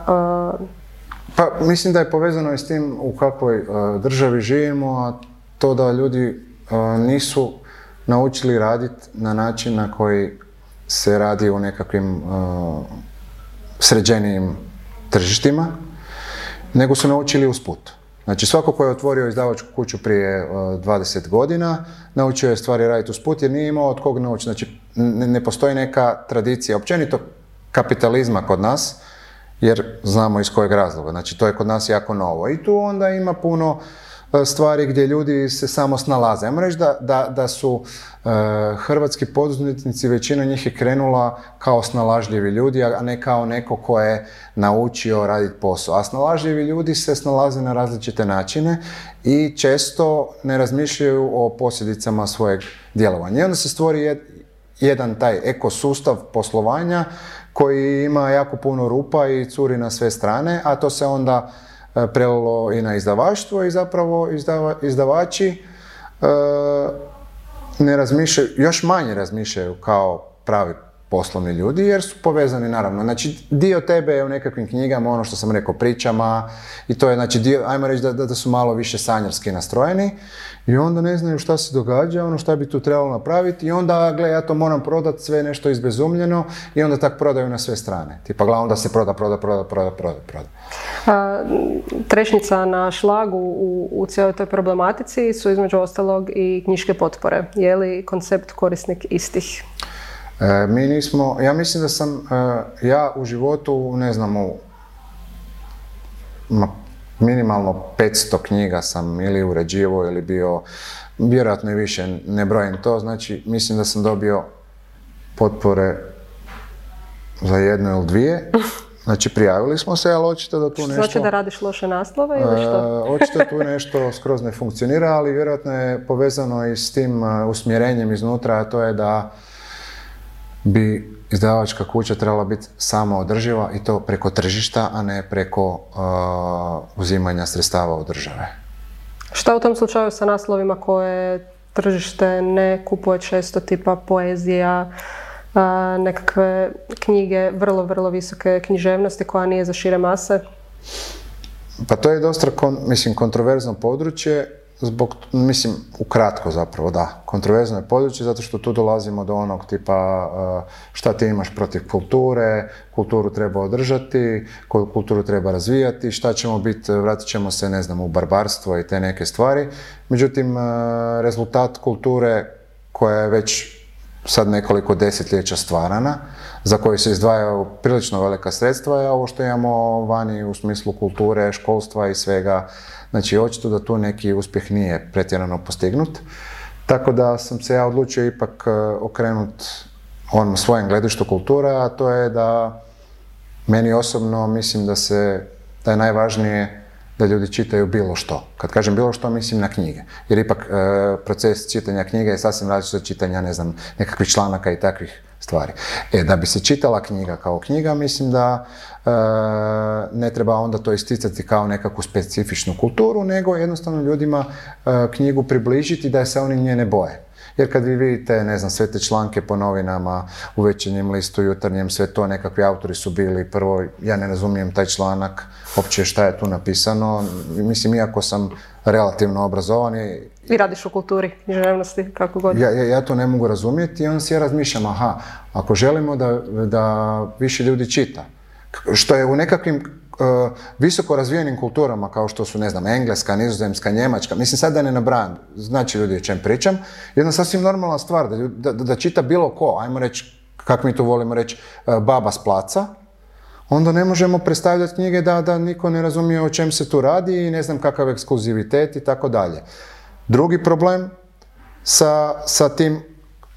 Pa mislim da je povezano i s tim u kakvoj državi živimo, a to da ljudi nisu naučili raditi na način na koji se radi u nekakvim sređenijim tržištima, nego su naučili usput. Znači svako ko je otvorio izdavačku kuću prije 20 godina, naučio je stvari raditi usput jer nije imao od kog naučiti. Znači ne, postoji neka tradicija, općenito kapitalizma kod nas, jer znamo iz kojeg razloga. Znači to je kod nas jako novo. I tu onda ima puno E, stvari gdje ljudi se samo snalaze. Ajmo reći da, da, da su e, hrvatski poduzetnici, većina njih je krenula kao snalažljivi ljudi, a ne kao neko ko je naučio raditi posao. A snalažljivi ljudi se snalaze na različite načine i često ne razmišljaju o posljedicama svojeg djelovanja. I onda se stvori jedan taj ekosustav poslovanja koji ima jako puno rupa i curi na sve strane, a to se onda E, prelilo i na izdavaštvo i zapravo izdavači e, ne razmišljaju, još manje razmišljaju kao pravi poslovni ljudi jer su povezani naravno. Znači dio tebe je u nekakvim knjigama, ono što sam rekao, pričama i to je znači dio, ajmo reći da, da, su malo više sanjarski nastrojeni i onda ne znaju šta se događa, ono šta bi tu trebalo napraviti i onda, gle, ja to moram prodati, sve nešto izbezumljeno i onda tak prodaju na sve strane. Tipa, gle, onda se proda, proda, proda, proda, proda, proda. A, trešnica na šlagu u, u cijeloj toj problematici su između ostalog i knjiške potpore. Je li koncept korisnik istih? E, mi nismo, ja mislim da sam, e, ja u životu, ne znam, u, minimalno 500 knjiga sam ili uređivo ili bio, vjerojatno i više, ne brojim to, znači mislim da sam dobio potpore za jednu ili dvije. Znači prijavili smo se, ali očito da tu nešto... Znači da radiš loše naslove ili što? E, očito tu nešto skroz ne funkcionira, ali vjerojatno je povezano i s tim usmjerenjem iznutra, a to je da bi izdavačka kuća trebala biti samo održiva i to preko tržišta, a ne preko uh, uzimanja sredstava od države. Šta u tom slučaju sa naslovima koje tržište ne kupuje često, tipa poezija, uh, nekakve knjige vrlo, vrlo visoke književnosti koja nije za šire mase? Pa to je dosta mislim, kontroverzno područje Zbog, mislim, ukratko zapravo, da, kontroverzno je područje zato što tu dolazimo do onog tipa uh, šta ti imaš protiv kulture, kulturu treba održati, kulturu treba razvijati, šta ćemo biti, vratit ćemo se, ne znam, u barbarstvo i te neke stvari. Međutim, uh, rezultat kulture koja je već sad nekoliko desetljeća stvarana, za koju se izdvajaju prilično velika sredstva, je ovo što imamo vani u smislu kulture, školstva i svega Znači, očito da tu neki uspjeh nije pretjerano postignut. Tako da sam se ja odlučio ipak e, okrenut onom svojem gledištu kultura, a to je da meni osobno mislim da se, da je najvažnije da ljudi čitaju bilo što. Kad kažem bilo što, mislim na knjige. Jer ipak e, proces čitanja knjige je sasvim različit od čitanja, ne znam, nekakvih članaka i takvih stvari. E, da bi se čitala knjiga kao knjiga, mislim da e, ne treba onda to isticati kao nekakvu specifičnu kulturu, nego jednostavno ljudima e, knjigu približiti da se oni nje ne boje. Jer kad vi vidite, ne znam, sve te članke po novinama, u večernjem listu, jutarnjem, sve to, nekakvi autori su bili, prvo, ja ne razumijem taj članak, uopće šta je tu napisano. Mislim, iako sam relativno obrazovan. I radiš u kulturi, književnosti, kako god. Ja, ja, to ne mogu razumjeti i onda si ja razmišljam, aha, ako želimo da, da više ljudi čita, što je u nekakvim uh, visoko razvijenim kulturama kao što su, ne znam, engleska, nizozemska, njemačka, mislim sad da ne nabrajam, znači ljudi o čem pričam, jedna sasvim normalna stvar da, da, da čita bilo ko, ajmo reći, kako mi to volimo reći, uh, baba s placa, onda ne možemo predstavljati knjige da, da niko ne razumije o čem se tu radi i ne znam kakav ekskluzivitet i tako dalje. Drugi problem sa, sa tim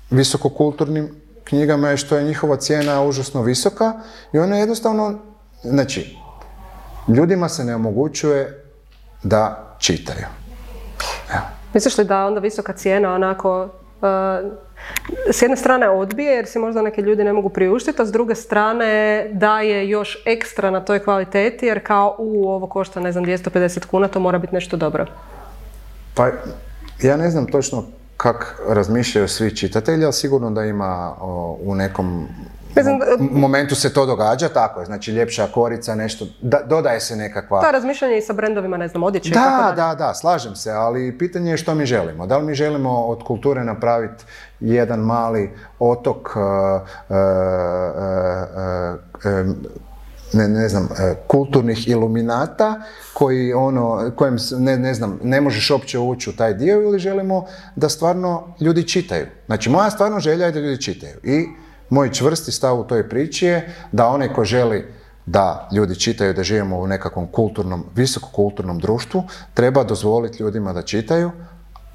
visokokulturnim knjigama je što je njihova cijena užasno visoka i ona jednostavno, znači, ljudima se ne omogućuje da čitaju. Evo. Misliš li da onda visoka cijena onako uh, s jedne strane odbije jer si možda neke ljudi ne mogu priuštiti, a s druge strane daje još ekstra na toj kvaliteti jer kao u ovo košta ne znam 250 kuna, to mora biti nešto dobro. Pa ja ne znam točno kak razmišljaju svi čitatelji, ali sigurno da ima o, u nekom Mislim, da- mo- momentu se to događa, tako je, znači ljepša korica, nešto, da, dodaje se nekakva... To je razmišljanje i sa brendovima, ne znam, odjeće i tako Da, da, da, slažem se, ali pitanje je što mi želimo. Da li mi želimo od kulture napraviti jedan mali otok, uh, uh, uh, ne, ne znam, uh, kulturnih iluminata koji ono, kojem ne, ne znam, ne možeš uopće ući u taj dio ili želimo da stvarno ljudi čitaju. Znači moja stvarno želja je da ljudi čitaju i moj čvrsti stav u toj priči je da onaj ko želi da ljudi čitaju, da živimo u nekakvom kulturnom, visokokulturnom društvu, treba dozvoliti ljudima da čitaju,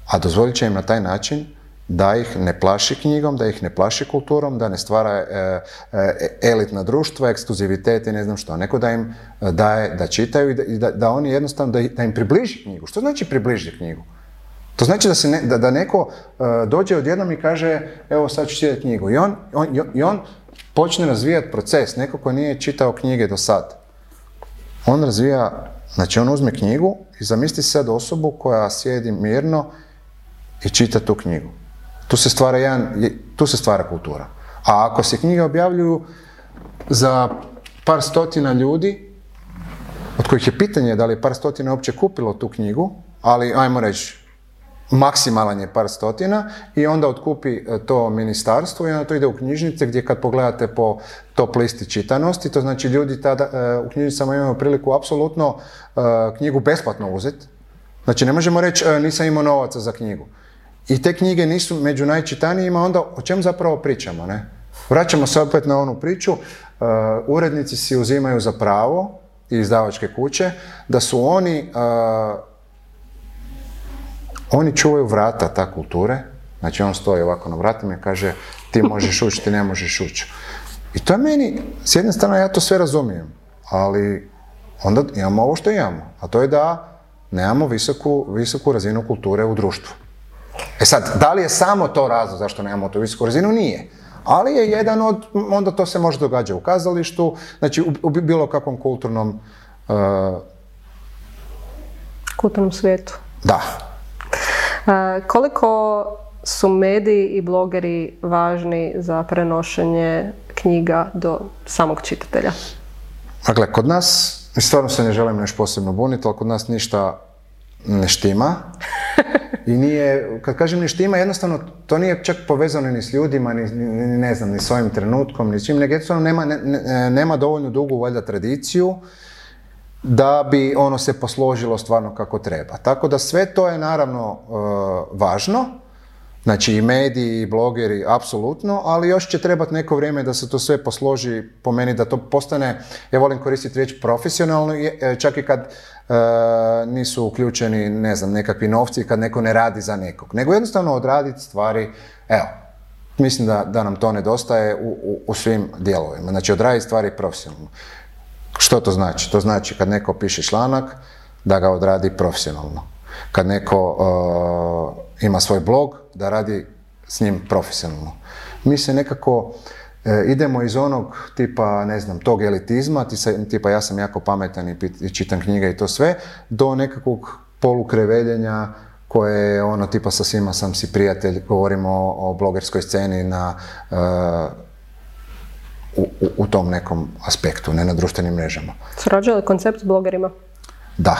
a dozvolit će im na taj način da ih ne plaši knjigom, da ih ne plaši kulturom, da ne stvara e, e, elitna društva, ekskluzivitet i ne znam što, neko da im e, daje da čitaju i da, i da, oni jednostavno, da, im približi knjigu. Što znači približi knjigu? To znači da, se da, neko dođe odjednom i kaže evo sad ću čitati knjigu. I on, on, i on počne razvijati proces, neko ko nije čitao knjige do sad. On razvija, znači on uzme knjigu i zamisli sad osobu koja sjedi mirno i čita tu knjigu. Tu se stvara jedan, tu se stvara kultura. A ako se knjige objavljuju za par stotina ljudi, od kojih je pitanje da li je par stotina uopće kupilo tu knjigu, ali ajmo reći, maksimalan je par stotina i onda otkupi e, to ministarstvo i onda to ide u knjižnice gdje kad pogledate po top listi čitanosti, to znači ljudi tada e, u knjižnicama imaju priliku apsolutno e, knjigu besplatno uzeti. Znači ne možemo reći nisam imao novaca za knjigu. I te knjige nisu među najčitanijima, onda o čem zapravo pričamo, ne? Vraćamo se opet na onu priču, e, urednici si uzimaju za pravo i izdavačke kuće da su oni e, oni čuvaju vrata ta kulture, znači on stoji ovako na vratima i kaže ti možeš ući, ti ne možeš ući. I to je meni, s jedne strane ja to sve razumijem, ali onda imamo ovo što imamo, a to je da nemamo visoku, visoku razinu kulture u društvu. E sad, da li je samo to razlog zašto nemamo tu visoku razinu? Nije. Ali je jedan od, onda to se može događati u kazalištu, znači u, u bilo kakvom kulturnom, uh, Kulturnom svijetu. da, E, koliko su mediji i blogeri važni za prenošenje knjiga do samog čitatelja? Dakle, kod nas, stvarno se ne želim nešto posebno buniti, ali kod nas ništa ne štima. I nije, kad kažem ne štima, jednostavno to nije čak povezano ni s ljudima, ni, ni- ne znam, ni s ovim trenutkom, ni s čim, nego jednostavno nema, ne- ne- nema dovoljno dugu valjda tradiciju da bi ono se posložilo stvarno kako treba. Tako da sve to je naravno e, važno, znači i mediji i blogeri apsolutno, ali još će trebati neko vrijeme da se to sve posloži po meni da to postane, ja volim koristiti riječ profesionalno, e, čak i kad e, nisu uključeni, ne znam, nekakvi novci, kad neko ne radi za nekog, nego jednostavno odraditi stvari, evo, mislim da, da nam to nedostaje u, u, svim dijelovima, znači odraditi stvari profesionalno. Što to znači? To znači kad neko piše članak, da ga odradi profesionalno. Kad neko uh, ima svoj blog, da radi s njim profesionalno. Mi se nekako e, idemo iz onog tipa, ne znam, tog elitizma, tipa ja sam jako pametan i, i čitam knjige i to sve, do nekakvog polukreveljenja koje je ono tipa sa svima sam si prijatelj, govorimo o, o blogerskoj sceni na e, u, u, tom nekom aspektu, ne na društvenim mrežama. Surađuje li koncept s blogerima? Da,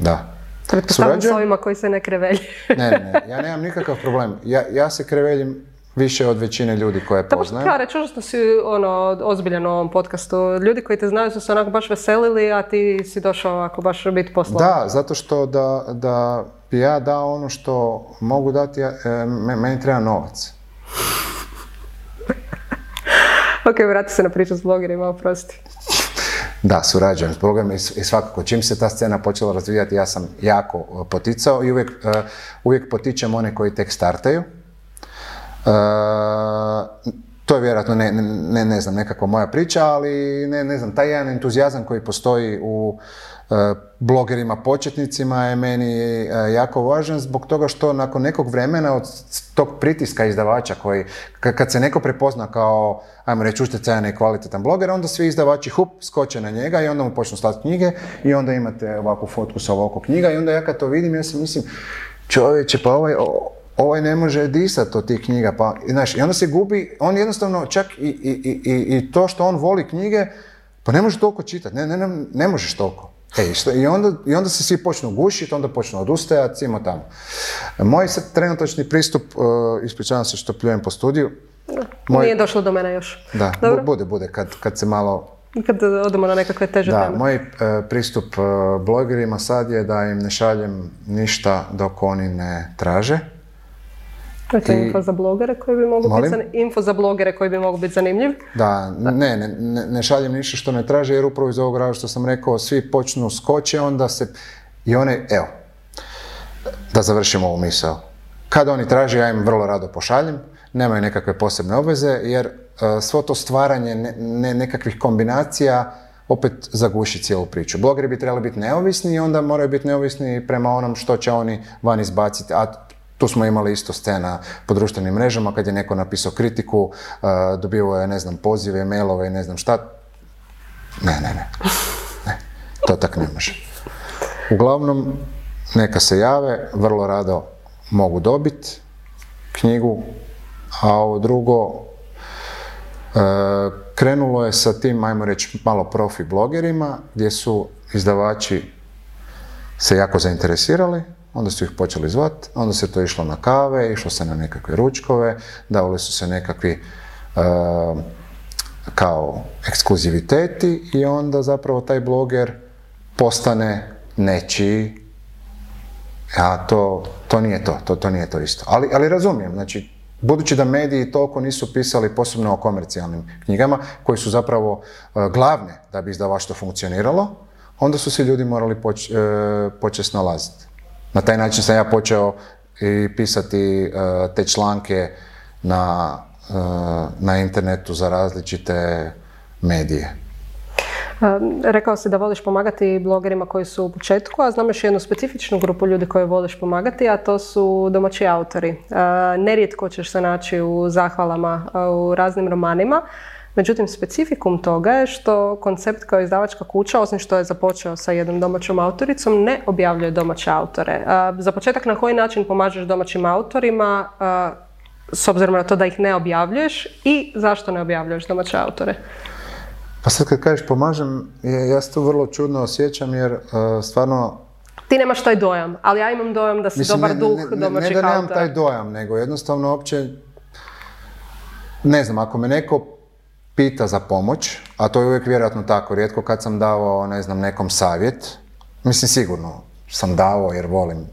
da. Pretpostavljam s ovima koji se ne krevelji. ne, ne, ne, ja nemam nikakav problem. Ja, ja se kreveljim više od većine ljudi koje poznajem. Ja reći što si ono, ozbiljan u ovom podcastu. Ljudi koji te znaju su se onako baš veselili, a ti si došao ovako baš biti poslovan. Da, zato što da, da bi ja dao ono što mogu dati, ja, e, meni treba novac. ok, vrati se na priču s blogerima, oprosti. Da, surađujem s blogerima i svakako čim se ta scena počela razvijati ja sam jako e, poticao i uvijek, uh, uvijek potičem one koji tek startaju. Uh, to je vjerojatno ne, ne, ne znam, nekakva moja priča, ali ne, ne znam, taj jedan entuzijazam koji postoji u E, blogerima početnicima je meni e, jako važan zbog toga što nakon nekog vremena od tog pritiska izdavača koji, kad se neko prepozna kao, ajmo reći, utjecajan i kvalitetan bloger, onda svi izdavači hup, skoče na njega i onda mu počnu slati knjige i onda imate ovakvu fotku sa ovako knjiga i onda ja kad to vidim, ja se mislim, čovječe, pa ovaj, ovaj ne može disati od tih knjiga, pa, znaš, i onda se gubi, on jednostavno, čak i, i, i, i to što on voli knjige, pa ne može toliko čitati, ne, ne, ne, ne možeš toliko. E, što, i, onda, I onda se svi počnu gušiti, onda počnu odustajati, cimo tamo. Moj sad trenutačni pristup, uh, ispričavam se što pljujem po studiju. Moj, Nije došlo do mene još. Da, bude, bude, kad, kad se malo... Kad odemo na nekakve teže da, moj uh, pristup uh, blogerima sad je da im ne šaljem ništa dok oni ne traže. To je info za blogere koji bi mogu biti info za blogere koji bi mogu biti zanimljiv. Da, Ne, ne, ne, šaljem ništa što ne traže jer upravo iz ovog razloga što sam rekao svi počnu skoče onda se i one, evo, da završimo ovu misao. Kada oni traže, ja im vrlo rado pošaljem, nemaju nekakve posebne obveze jer uh, svo to stvaranje ne, nekakvih kombinacija opet zaguši cijelu priču. Blogeri bi trebali biti neovisni i onda moraju biti neovisni prema onom što će oni van izbaciti, a tu smo imali isto scena po društvenim mrežama kad je neko napisao kritiku, uh, dobivao je, ne znam, pozive, mailove i ne znam šta. Ne, ne, ne. Ne, to tak ne može. Uglavnom, neka se jave, vrlo rado mogu dobiti knjigu, a ovo drugo, uh, krenulo je sa tim, ajmo reći, malo profi blogerima, gdje su izdavači se jako zainteresirali, Onda su ih počeli zvat, onda se to išlo na kave, išlo se na nekakve ručkove, davali su se nekakvi uh, kao ekskluziviteti i onda zapravo taj bloger postane nečiji, a to, to nije to, to, to nije to isto. Ali, ali razumijem, znači, budući da mediji toliko nisu pisali posebno o komercijalnim knjigama, koji su zapravo uh, glavne da bi izdavaštvo funkcioniralo, onda su se ljudi morali poč, uh, početi snalaziti. Na taj način sam ja počeo i pisati uh, te članke na, uh, na internetu za različite medije. Rekao si da voliš pomagati blogerima koji su u početku, a znam još jednu specifičnu grupu ljudi koje voliš pomagati, a to su domaći autori. Nerijetko ćeš se naći u zahvalama u raznim romanima. Međutim, specifikum toga je što koncept kao izdavačka kuća, osim što je započeo sa jednom domaćom autoricom, ne objavljuje domaće autore. Za početak, na koji način pomažeš domaćim autorima, s obzirom na to da ih ne objavljuješ i zašto ne objavljuješ domaće autore? Pa sad kad kažeš pomažem, ja se to vrlo čudno osjećam jer stvarno ti nemaš taj dojam, ali ja imam dojam da si dobar duh ne, ne, domaćih autora. Ne da nemam taj dojam, nego jednostavno uopće, ne znam, ako me neko pita za pomoć, a to je uvijek vjerojatno tako, rijetko kad sam dao, ne znam, nekom savjet, mislim sigurno sam dao jer volim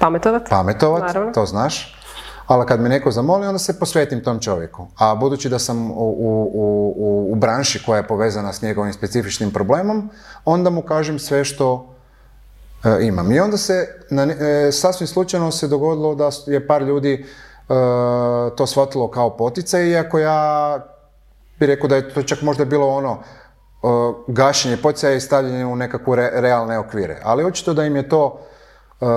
pametovat, pametovat to znaš, ali kad me neko zamoli, onda se posvetim tom čovjeku. A budući da sam u, u, u, u branši koja je povezana s njegovim specifičnim problemom, onda mu kažem sve što e, imam. I onda se, na, e, sasvim slučajno se dogodilo da je par ljudi e, to shvatilo kao poticaj, iako ja bi rekao da je to čak možda bilo ono uh, gašenje poticaja i stavljanje u nekakve realne okvire. Ali očito da im je to uh,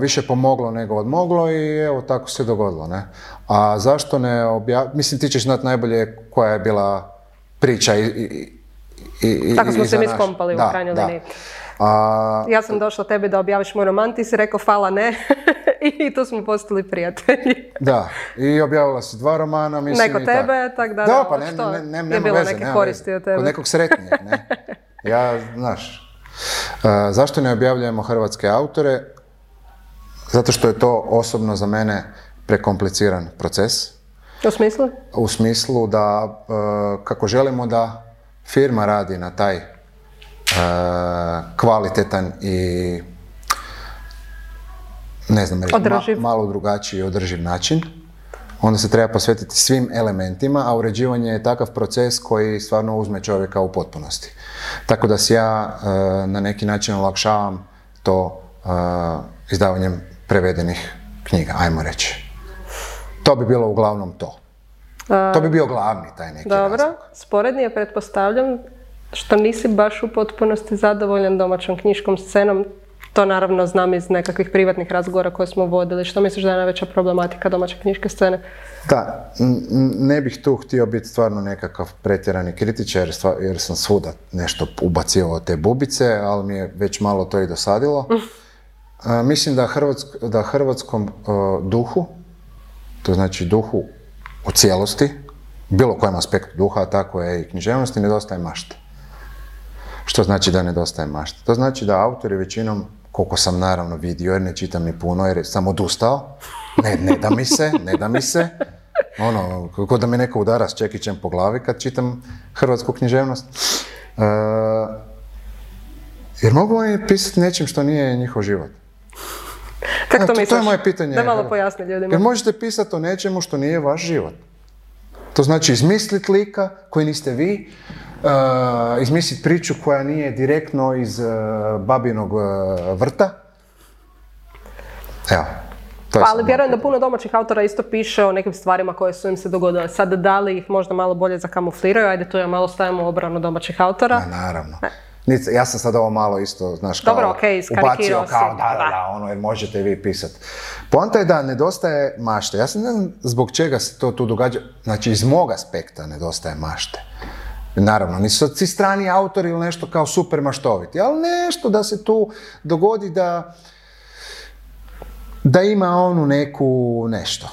više pomoglo nego odmoglo i evo tako se dogodilo. Ne? A zašto ne objaviti, mislim ti ćeš znati najbolje koja je bila priča i, i, i Tako smo se mi skompali u krajnjoj liniji. A... Ja sam došla tebi da objaviš moj roman, ti si rekao hvala ne i tu smo postali prijatelji. da, i objavila si dva romana, mislim Neko tebe, tak da, da, pa ne, ne, ne, ne, je bilo veze, neke koristi od tebe. Kod nekog sretnijeg, ne. Ja, znaš, zašto ne objavljujemo hrvatske autore? Zato što je to osobno za mene prekompliciran proces. U smislu? U smislu da, kako želimo da firma radi na taj kvalitetan i ne znam reći, malo drugačiji održiv način, onda se treba posvetiti svim elementima, a uređivanje je takav proces koji stvarno uzme čovjeka u potpunosti. Tako da si ja na neki način olakšavam to izdavanjem prevedenih knjiga, ajmo reći. To bi bilo uglavnom to. To bi bio glavni taj neki Dobro, razlog. sporednije pretpostavljam što nisi baš u potpunosti zadovoljan domaćom knjiškom scenom. To naravno znam iz nekakvih privatnih razgovora koje smo vodili. Što misliš da je najveća problematika domaće knjiške scene? Da, ne bih tu htio biti stvarno nekakav pretjerani kritičar jer sam svuda nešto ubacio te bubice, ali mi je već malo to i dosadilo. mislim da, da hrvatskom duhu, to znači duhu u cijelosti, bilo kojem aspektu duha, tako je i književnosti, nedostaje mašte. Što znači da nedostaje mašte? To znači da autori većinom, koliko sam naravno vidio, jer ne čitam ni puno, jer sam odustao, ne, ne da mi se, ne da mi se, ono, kako da mi neko udara s čekićem po glavi kad čitam hrvatsku književnost. E, jer mogu oni pisati nečim što nije njihov život. Kako to, misliš? To je moje pitanje. Da malo pojasni ljudima. Jer možete pisati o nečemu što nije vaš život. To znači izmisliti lika koji niste vi, uh, izmisliti priču koja nije direktno iz uh, babinog uh, vrta. Evo. To pa, ali vjerujem da puno domaćih autora isto piše o nekim stvarima koje su im se dogodile. Sad da li ih možda malo bolje zakamufliraju, ajde tu ja malo stavimo obranu domaćih autora. Ma, naravno. Ja sam sad ovo malo isto, znaš, kao Dobro, okay, ubacio kao da, da, da, ono, jer možete vi pisati. Poanta je da nedostaje mašte. Ja sam ne znam zbog čega se to tu događa. Znači, iz mog aspekta nedostaje mašte. Naravno, nisu svi strani autori ili nešto kao super maštoviti, ali nešto da se tu dogodi da da ima onu neku nešto.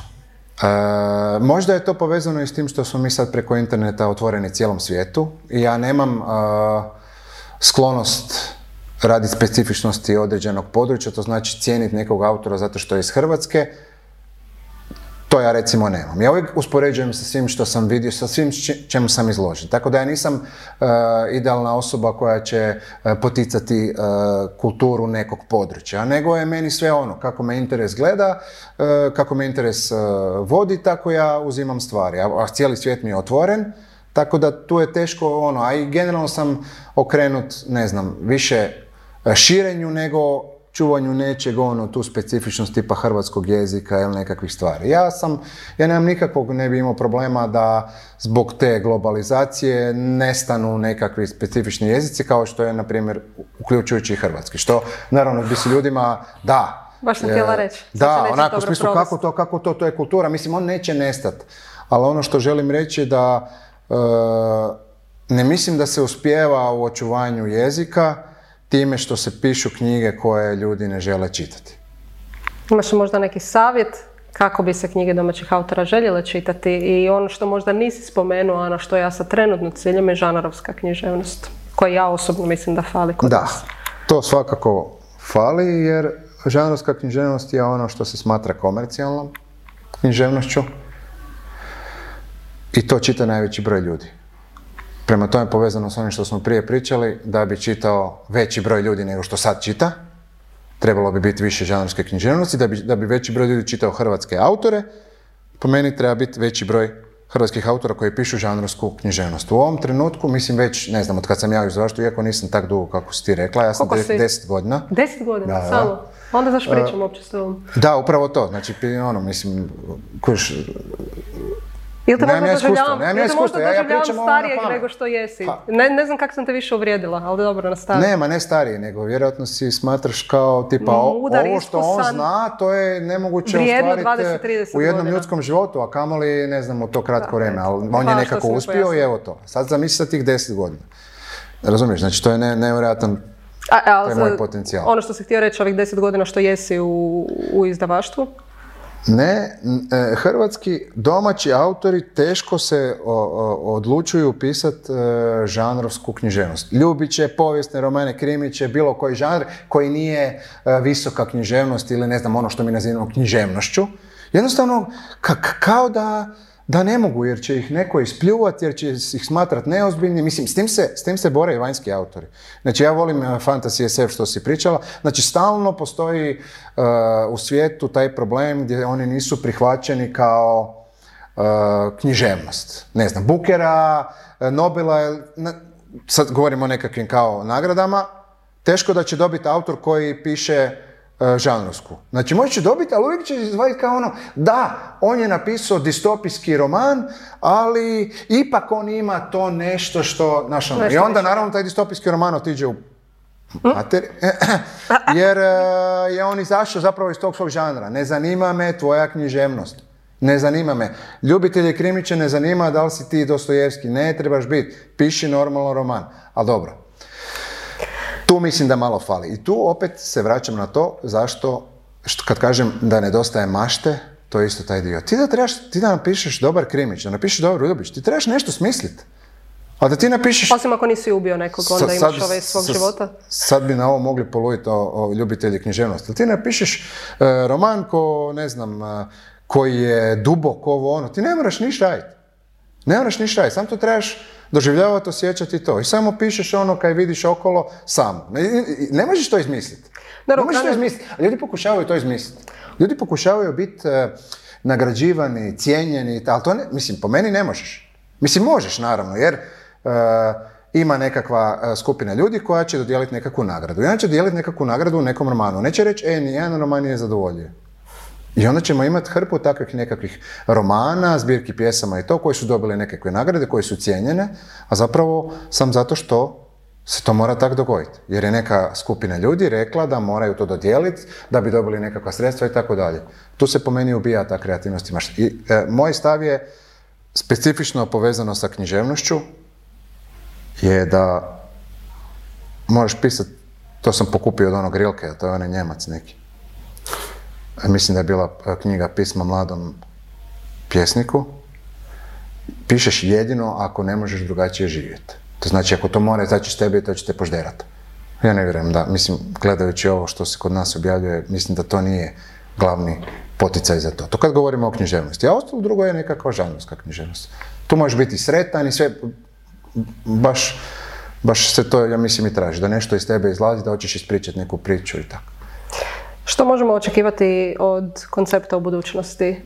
E, možda je to povezano i s tim što smo mi sad preko interneta otvoreni cijelom svijetu ja nemam sklonost radi specifičnosti određenog područja, to znači cijeniti nekog autora zato što je iz Hrvatske, to ja recimo nemam. Ja uvijek uspoređujem sa svim što sam vidio, sa svim čemu sam izložen. Tako da ja nisam uh, idealna osoba koja će uh, poticati uh, kulturu nekog područja, nego je meni sve ono, kako me interes gleda, kako me interes vodi, tako ja uzimam stvari. A cijeli svijet mi je otvoren, tako da tu je teško ono, a i generalno sam okrenut, ne znam, više e, širenju nego čuvanju nečeg, ono, tu specifičnost tipa hrvatskog jezika ili nekakvih stvari. Ja sam, ja nemam nikakvog, ne bi imao problema da zbog te globalizacije nestanu nekakvi specifični jezici kao što je, na primjer, uključujući i hrvatski. Što, naravno, bi se ljudima, da, Baš sam htjela reći. Da, onako, u smislu kako to, kako to, to je kultura. Mislim, on neće nestati. Ali ono što želim reći je da E, ne mislim da se uspijeva u očuvanju jezika time što se pišu knjige koje ljudi ne žele čitati. Imaš možda neki savjet kako bi se knjige domaćih autora željele čitati i ono što možda nisi spomenuo, a na što ja sad trenutno ciljam je žanarovska književnost, koja ja osobno mislim da fali kod Da, to svakako fali jer žanrovska književnost je ono što se smatra komercijalnom književnošću i to čita najveći broj ljudi. Prema tome povezano s onim što smo prije pričali, da bi čitao veći broj ljudi nego što sad čita, trebalo bi biti više žanrske književnosti, da bi, da bi veći broj ljudi čitao hrvatske autore, po meni treba biti veći broj hrvatskih autora koji pišu žanrovsku književnost. U ovom trenutku, mislim već, ne znam, od kad sam ja u zašto, iako nisam tak dugo kako si ti rekla, ja sam deset godina. Deset godina, da, samo? Onda zašto pričam uopće s tobom? Da, upravo to. Znači, ono, mislim, kuš, Ili te možda ja doživljavam, ja doživljavam na starijeg nego što jesi. Pa. Ne, ne znam kako sam te više uvrijedila, ali dobro, nastavi. Nema, ne stariji, nego vjerojatno si smatraš kao tipa Mudar, ovo što on zna, to je nemoguće ostvariti 20-30 u jednom godina. ljudskom životu, a kamoli ne znam u to kratko vrijeme, ali on je nekako uspio i evo to. Sad zamisli sa tih 10 godina. Razumiješ, znači to je ne, nevjerojatan A, a, To je moj potencijal. Ono što si htio reći, ovih deset godina što jesi u, u izdavaštvu, Ne, e, hrvatski domaći autori teško se odlučuju pisati žanrovsku književnost. Ljubiće, povijesne romane, krimiće, bilo koji žanr koji nije e, visoka književnost ili ne znam ono što mi nazivamo književnošću. Jednostavno, ka- ka- kao da, da ne mogu jer će ih neko ispljuvati, jer će ih smatrat neozbiljnim. Mislim, s tim se, s tim se bore i vanjski autori. Znači, ja volim uh, Fantasy SF što si pričala. Znači, stalno postoji uh, u svijetu taj problem gdje oni nisu prihvaćeni kao uh, književnost. Ne znam, Bukera, Nobela, na- sad govorimo o nekakvim kao nagradama, teško da će dobiti autor koji piše žanrovsku. Znači, može će dobiti, ali uvijek će izvaditi kao ono, da, on je napisao distopijski roman, ali ipak on ima to nešto što, znaš, ono, i onda naravno taj distopijski roman otiđe u materi, jer uh, je on izašao zapravo iz tog svog žanra. Ne zanima me tvoja književnost. Ne zanima me. Ljubitelji krimiće ne zanima da li si ti Dostojevski. Ne trebaš biti. Piši normalno roman. Ali dobro. Tu mislim da malo fali. I tu opet se vraćam na to zašto, što kad kažem da nedostaje mašte, to je isto taj dio. Ti da trebaš, ti da napišeš dobar krimić, da napišeš dobar ljubić, ti trebaš nešto smisliti. A da ti napišeš osim ako nisi ubio nekog, onda Sad- imaš sad- ovaj svog sad- života. Sad bi na ovo mogli poluditi o, o ljubitelji književnosti. Ali ti napišeš e, roman ko, ne znam, e, koji je dubok ovo ono, ti ne moraš ništa raditi. Ne moraš ništa raditi, samo to trebaš doživljavati, osjećati to. I samo pišeš ono kaj vidiš okolo sam. Ne, ne možeš to izmisliti. Dobro, ne možeš to izmisliti. A ljudi pokušavaju to izmisliti. Ljudi pokušavaju biti e, nagrađivani, cijenjeni, ali to ne, mislim, po meni ne možeš. Mislim, možeš naravno, jer e, ima nekakva e, skupina ljudi koja će dodijeliti nekakvu nagradu. I ona će dijeliti nekakvu nagradu u nekom romanu. Neće reći, e, nijedan roman nije zadovoljio. I onda ćemo imati hrpu takvih nekakvih romana, zbirki pjesama i to, koji su dobili nekakve nagrade, koje su cijenjene, a zapravo sam zato što se to mora tako dogoditi. Jer je neka skupina ljudi rekla da moraju to dodijeliti, da bi dobili nekakva sredstva i tako dalje. Tu se po meni ubija ta kreativnost. I e, moj stav je specifično povezano sa književnošću, je da moraš pisati, to sam pokupio od onog Rilke, to je onaj Njemac neki. Mislim da je bila e, knjiga Pisma mladom pjesniku. Pišeš jedino ako ne možeš drugačije živjeti. To znači ako to mora izaći iz tebe, to će te požderati. Ja ne vjerujem da, mislim, gledajući ovo što se kod nas objavljuje, mislim da to nije glavni poticaj za to. To kad govorimo o književnosti. A ostalo drugo je nekakva žanrovska književnost. Tu možeš biti sretan i sve, baš, baš se to, ja mislim, i traži. Da nešto iz tebe izlazi, da hoćeš ispričati neku priču i tako. Što možemo očekivati od koncepta u budućnosti?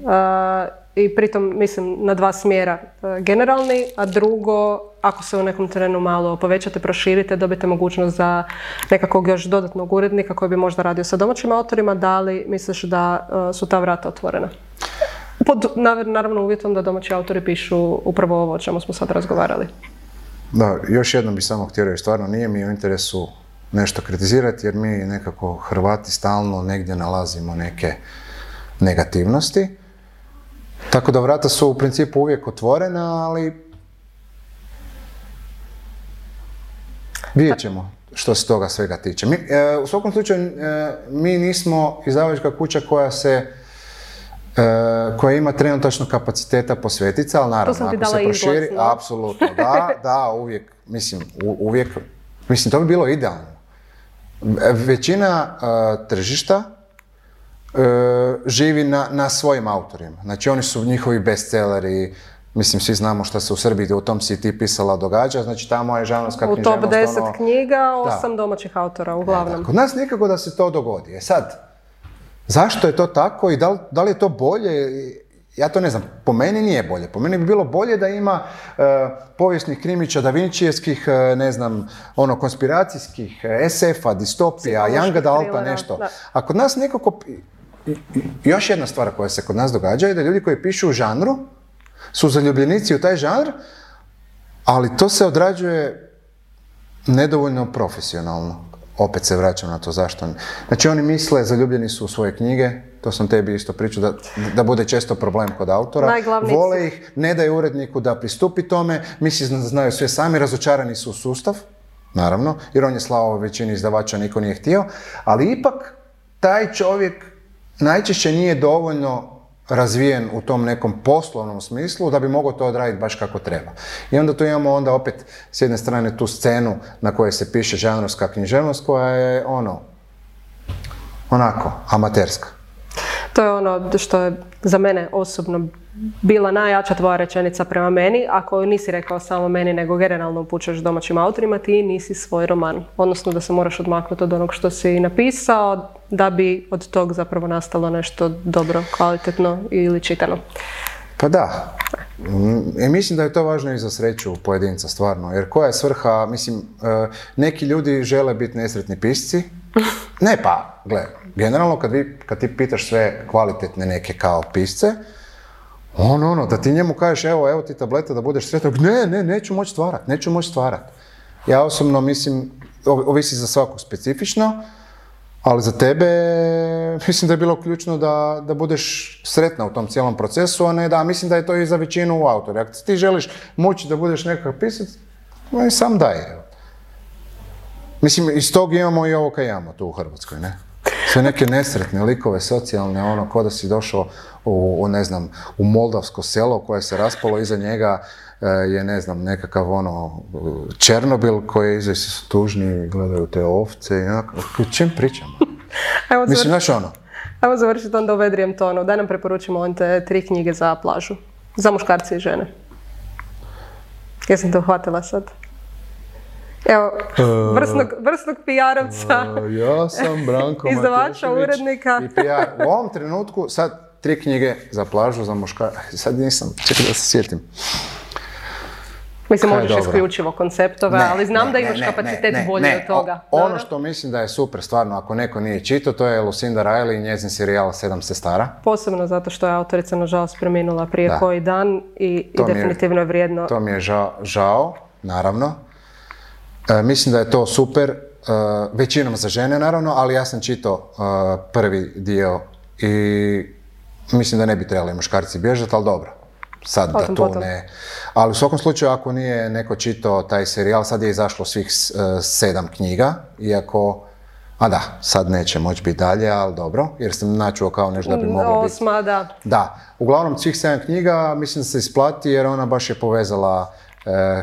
I pritom mislim na dva smjera. A, Generalni, a drugo, ako se u nekom terenu malo povećate, proširite, dobijete mogućnost za nekakvog još dodatnog urednika koji bi možda radio sa domaćim autorima, da li misliš da a, su ta vrata otvorena? Pod naravno uvjetom da domaći autori pišu upravo ovo o čemu smo sad razgovarali. Da, još jednom bih samo htio stvarno nije mi u interesu nešto kritizirati jer mi nekako Hrvati stalno negdje nalazimo neke negativnosti. Tako da vrata su u principu uvijek otvorena, ali vidjet ćemo što se toga svega tiče. Mi, e, u svakom slučaju, e, mi nismo izdavačka kuća koja se e, koja ima trenutačno kapaciteta posvetiti se, ali naravno ako se proširi, no. apsolutno, da, da, uvijek, mislim, u- uvijek, mislim, to bi bilo idealno. E, Većina e, tržišta e, živi na, na svojim autorima. Znači oni su njihovi bestselleri, mislim svi znamo šta se u Srbiji u tom si ti pisala događa, znači tamo je žanrovska U top književnost 10 ono- knjiga, osam domaćih autora uglavnom. Kod nas nikako da se to dogodi. E sad, zašto je to tako i da li, da li je to bolje? Ja to ne znam, po meni nije bolje. Po meni bi bilo bolje da ima e, povijesnih krimića, da Vinčijevskih, e, ne znam, ono, konspiracijskih, e, SF-a, distopija, Adulta, thrillera, nešto. da. A kod nas nekako, još jedna stvar koja se kod nas događa je da ljudi koji pišu u žanru, su zaljubljenici u taj žanr, ali to se odrađuje nedovoljno profesionalno. Opet se vraćam na to zašto. Znači oni misle, zaljubljeni su u svoje knjige, to sam tebi isto pričao, da, da bude često problem kod autora. Vole ih, ne daju uredniku da pristupi tome, misli da znaju sve sami, razočarani su u sustav, naravno, jer on je slao većini izdavača, niko nije htio, ali ipak taj čovjek najčešće nije dovoljno razvijen u tom nekom poslovnom smislu da bi mogao to odraditi baš kako treba. I onda tu imamo onda opet s jedne strane tu scenu na kojoj se piše žanrovska književnost koja je ono, onako, amaterska. To je ono što je za mene osobno bila najjača tvoja rečenica prema meni, ako nisi rekao samo meni, nego generalno upućuješ domaćim autorima, ti nisi svoj roman. Odnosno da se moraš odmaknuti od onog što si napisao, da bi od tog zapravo nastalo nešto dobro, kvalitetno ili čitano. Pa da. Mm, I mislim da je to važno i za sreću pojedinca, stvarno. Jer koja je svrha, mislim, e, neki ljudi žele biti nesretni pisci. Ne pa, gle, generalno kad, vi, kad ti pitaš sve kvalitetne neke kao pisce, ono, ono, da ti njemu kažeš, evo, evo ti tableta da budeš sretan, ne, ne, neću moći stvarat, neću moći stvarat. Ja osobno mislim, ovisi za svakog specifično, ali za tebe mislim da je bilo ključno da, da budeš sretna u tom cijelom procesu, a ne da, mislim da je to i za većinu autora. Ako ti želiš moći da budeš nekakav pisac, sam daj. Mislim, iz tog imamo i ovo kaj tu u Hrvatskoj, ne? Sve neke nesretne likove, socijalne, ono, ko da si došao u, u, ne znam, u moldavsko selo koje se raspalo, iza njega e, je, ne znam, nekakav ono, Černobil koji iza su tužni, gledaju te ovce i onako, o čem pričamo? Ajmo Mislim, znaš ono, ajmo završiti onda u vedrijem tonu. Daj nam preporučimo on te tri knjige za plažu. Za muškarce i žene. Jesam te uhvatila sad? Evo, vrsnog, vrsnog PR-ovca. ja sam Branko Izdavača, urednika. I PR. U ovom trenutku sad tri knjige za plažu, za muška... Sad nisam, čekaj da se sjetim. Mislim, možeš isključivo konceptove, Ne, ali znam ne, da imaš ne, kapacitet bolje od toga. O- ono što mislim da je super, stvarno, ako neko nije čitao, to je Lucinda Riley i njezin serijal Sedam sestara. Posebno zato što je autorica, nažalost, preminula prije Da. koji dan i, definitivno je vrijedno. To mi je žao, žao naravno. E, mislim da je to super, e, većinom za žene naravno, ali ja sam čitao e, prvi dio i mislim da ne bi trebali muškarci bježati, ali dobro. Sad Potom, da tu potom. ne... Ali u svakom slučaju, ako nije neko čitao taj serijal, sad je izašlo svih sedam knjiga, iako... A da, sad neće moći biti dalje, ali dobro, jer sam načuo kao nešto da bi moglo biti. Osma, da. Da, uglavnom svih sedam knjiga mislim da se isplati jer ona baš je povezala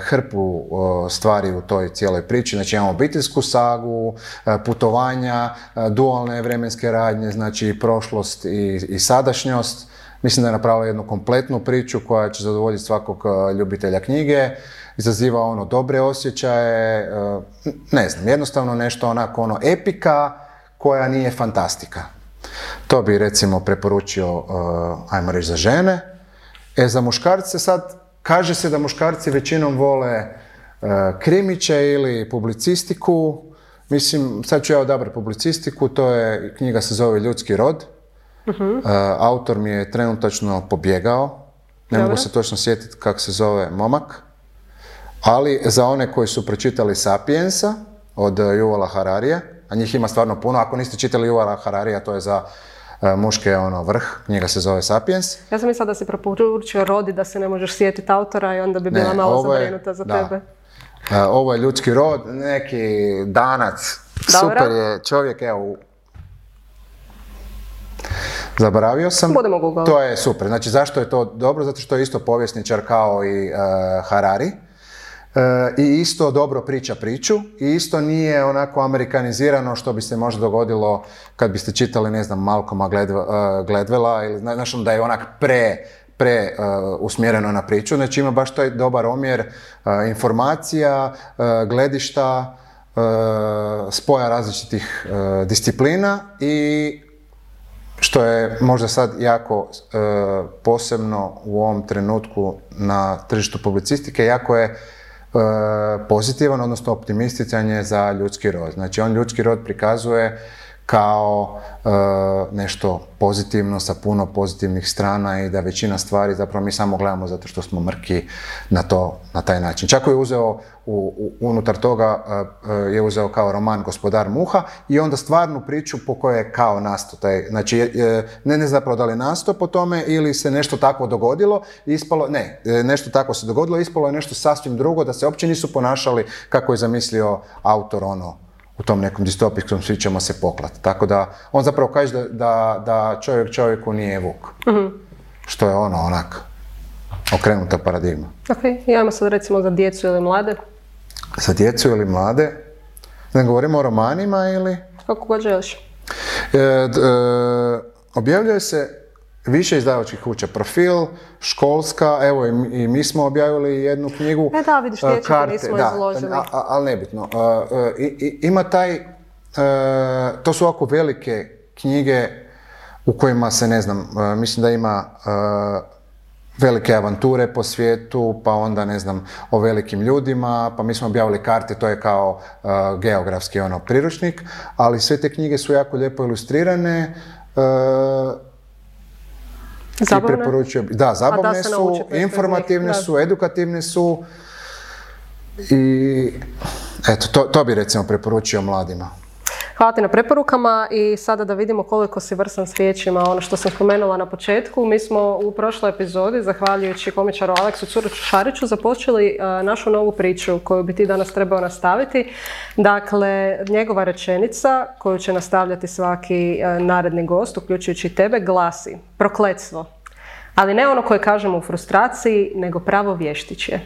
hrpu o, stvari u toj cijeloj priči. Znači imamo obiteljsku sagu, e, putovanja, e, dualne vremenske radnje, znači prošlost i, i sadašnjost. Mislim da je napravila jednu kompletnu priču koja će zadovoljiti svakog e, ljubitelja knjige. Izaziva ono dobre osjećaje, e, ne znam, jednostavno nešto onako ono epika koja nije fantastika. To bi recimo preporučio, ajmo reći, za žene. E, za muškarce sad, kaže se da muškarci većinom vole uh, krimiće ili publicistiku. Mislim, sad ću ja odabrati publicistiku, to je, knjiga se zove Ljudski rod. Uh, autor mi je trenutačno pobjegao. Ne mogu se točno sjetiti kako se zove momak. Ali za one koji su pročitali Sapiensa od Yuvala Hararija, a njih ima stvarno puno, ako niste čitali Yuvala Hararija, to je za uh, muške ono vrh, knjiga se zove Sapiens. Ja sam mislila da si preporučio Rodi da se ne možeš sjetiti autora i onda bi bila Ne, malo je- zabrinuta za da. tebe. Uh, ovo je ljudski rod, neki danac, super je čovjek, evo, Zaboravio sam. Budemo Google. To je super. Znači, zašto je to dobro? Zato što je isto povjesničar kao i uh, Harari. Uh, I isto dobro priča priču i isto nije onako amerikanizirano što bi se možda dogodilo kad biste čitali, ne znam, Malcolma Gladwe- uh, Gladwella ili zna- znaš ono da je onak pre, pre uh, usmjereno na priču. Znači ima baš taj dobar omjer informacija, gledišta, spoja različitih disciplina i što je možda sad jako e, posebno u ovom trenutku na tržištu publicistike, jako je e, pozitivan, odnosno optimističan je za ljudski rod. Znači on ljudski rod prikazuje kao e, nešto pozitivno sa puno pozitivnih strana i da većina stvari zapravo mi samo gledamo zato što smo mrki na to na taj način. Čak je uzeo u, unutar toga e, e, je uzeo kao roman Gospodar muha i onda stvarnu priču po kojoj je kao nasto taj, znači ne ne zapravo da li nasto po tome ili se nešto takvo dogodilo, ispalo, ne, nešto tako se dogodilo, ispalo je nešto sasvim drugo, da se uopće nisu ponašali kako je zamislio autor ono u tom nekom distopijskom svi ćemo se poklati. Tako da, on zapravo kaže da, da, da čovjek čovjeku nije vuk. Mhm. Što je ono, onak, okrenuta paradigma. Ok, imamo sad recimo za djecu ili mlade. Za djecu ili mlade? Ne govorimo o romanima ili? Kako god želiš. E, e, objavljuje se više izdavačkih kuća. Profil, školska, evo i, mi smo objavili jednu knjigu. E da, vidiš, karte, nismo da, izložili. Ali nebitno. ima taj, to su ovako velike knjige u kojima se, ne znam, mislim da ima velike avanture po svijetu, pa onda ne znam o velikim ljudima, pa mi smo objavili karte, to je kao geografski ono priručnik, ali sve te knjige su jako lijepo ilustrirane. Zabavne? da, zabavne su, informativne su, edukativne su i eto, to, to bi recimo preporučio mladima. Hvala ti na preporukama i sada da vidimo koliko si vrsan s riječima, ono što sam spomenula na početku. Mi smo u prošloj epizodi, zahvaljujući komičaru Aleksu Curuću Šariću, započeli e, našu novu priču koju bi ti danas trebao nastaviti. Dakle, njegova rečenica koju će nastavljati svaki e, naredni gost, uključujući tebe, glasi prokletstvo. Ali ne ono koje kažemo u frustraciji, nego pravo vještiće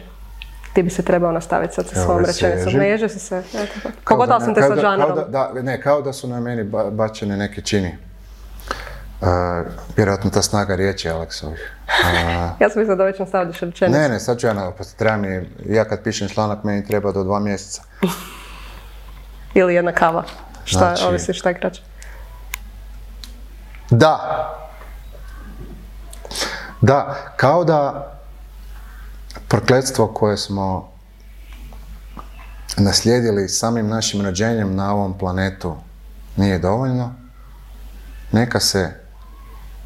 ti bi se trebao nastaviti sad sa svojom rečenicom. Ne ježe se se. Pogodala sam te sa žanrom. Da, ne, kao da su na meni bačene neke čini. Uh, vjerojatno ta snaga riječi Aleksovih. ja sam mislila da već nastavljaš rečenicu. Ne, ne, sad ću ja, pa treba mi, ja kad pišem članak, meni treba do dva mjeseca. Ili jedna kava. Šta, znači, ovisi šta je kraće. Da. Da, kao da prokletstvo koje smo naslijedili samim našim rođenjem na ovom planetu nije dovoljno, neka se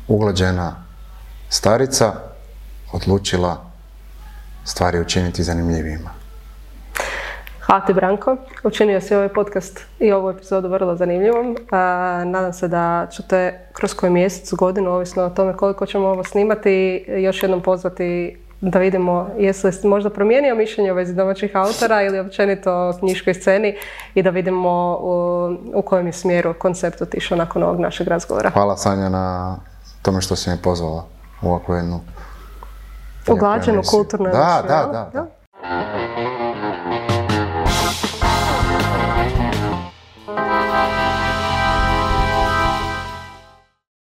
uglađena starica odlučila stvari učiniti zanimljivijima. Hvala ti Branko, učinio si ovaj podcast i ovu epizodu vrlo zanimljivom. nadam se da ćete kroz koji mjesec, godinu, ovisno o tome koliko ćemo ovo snimati, još jednom pozvati da vidimo jesu li možda promijenio mišljenje u vezi domaćih autora ili općenito o knjiškoj sceni i da vidimo u, kojem je smjeru koncept otišao nakon ovog našeg razgovora. Hvala Sanja na tome što si me pozvala u ovakvu jednu Uglađenu kulturnu da, da, da, da.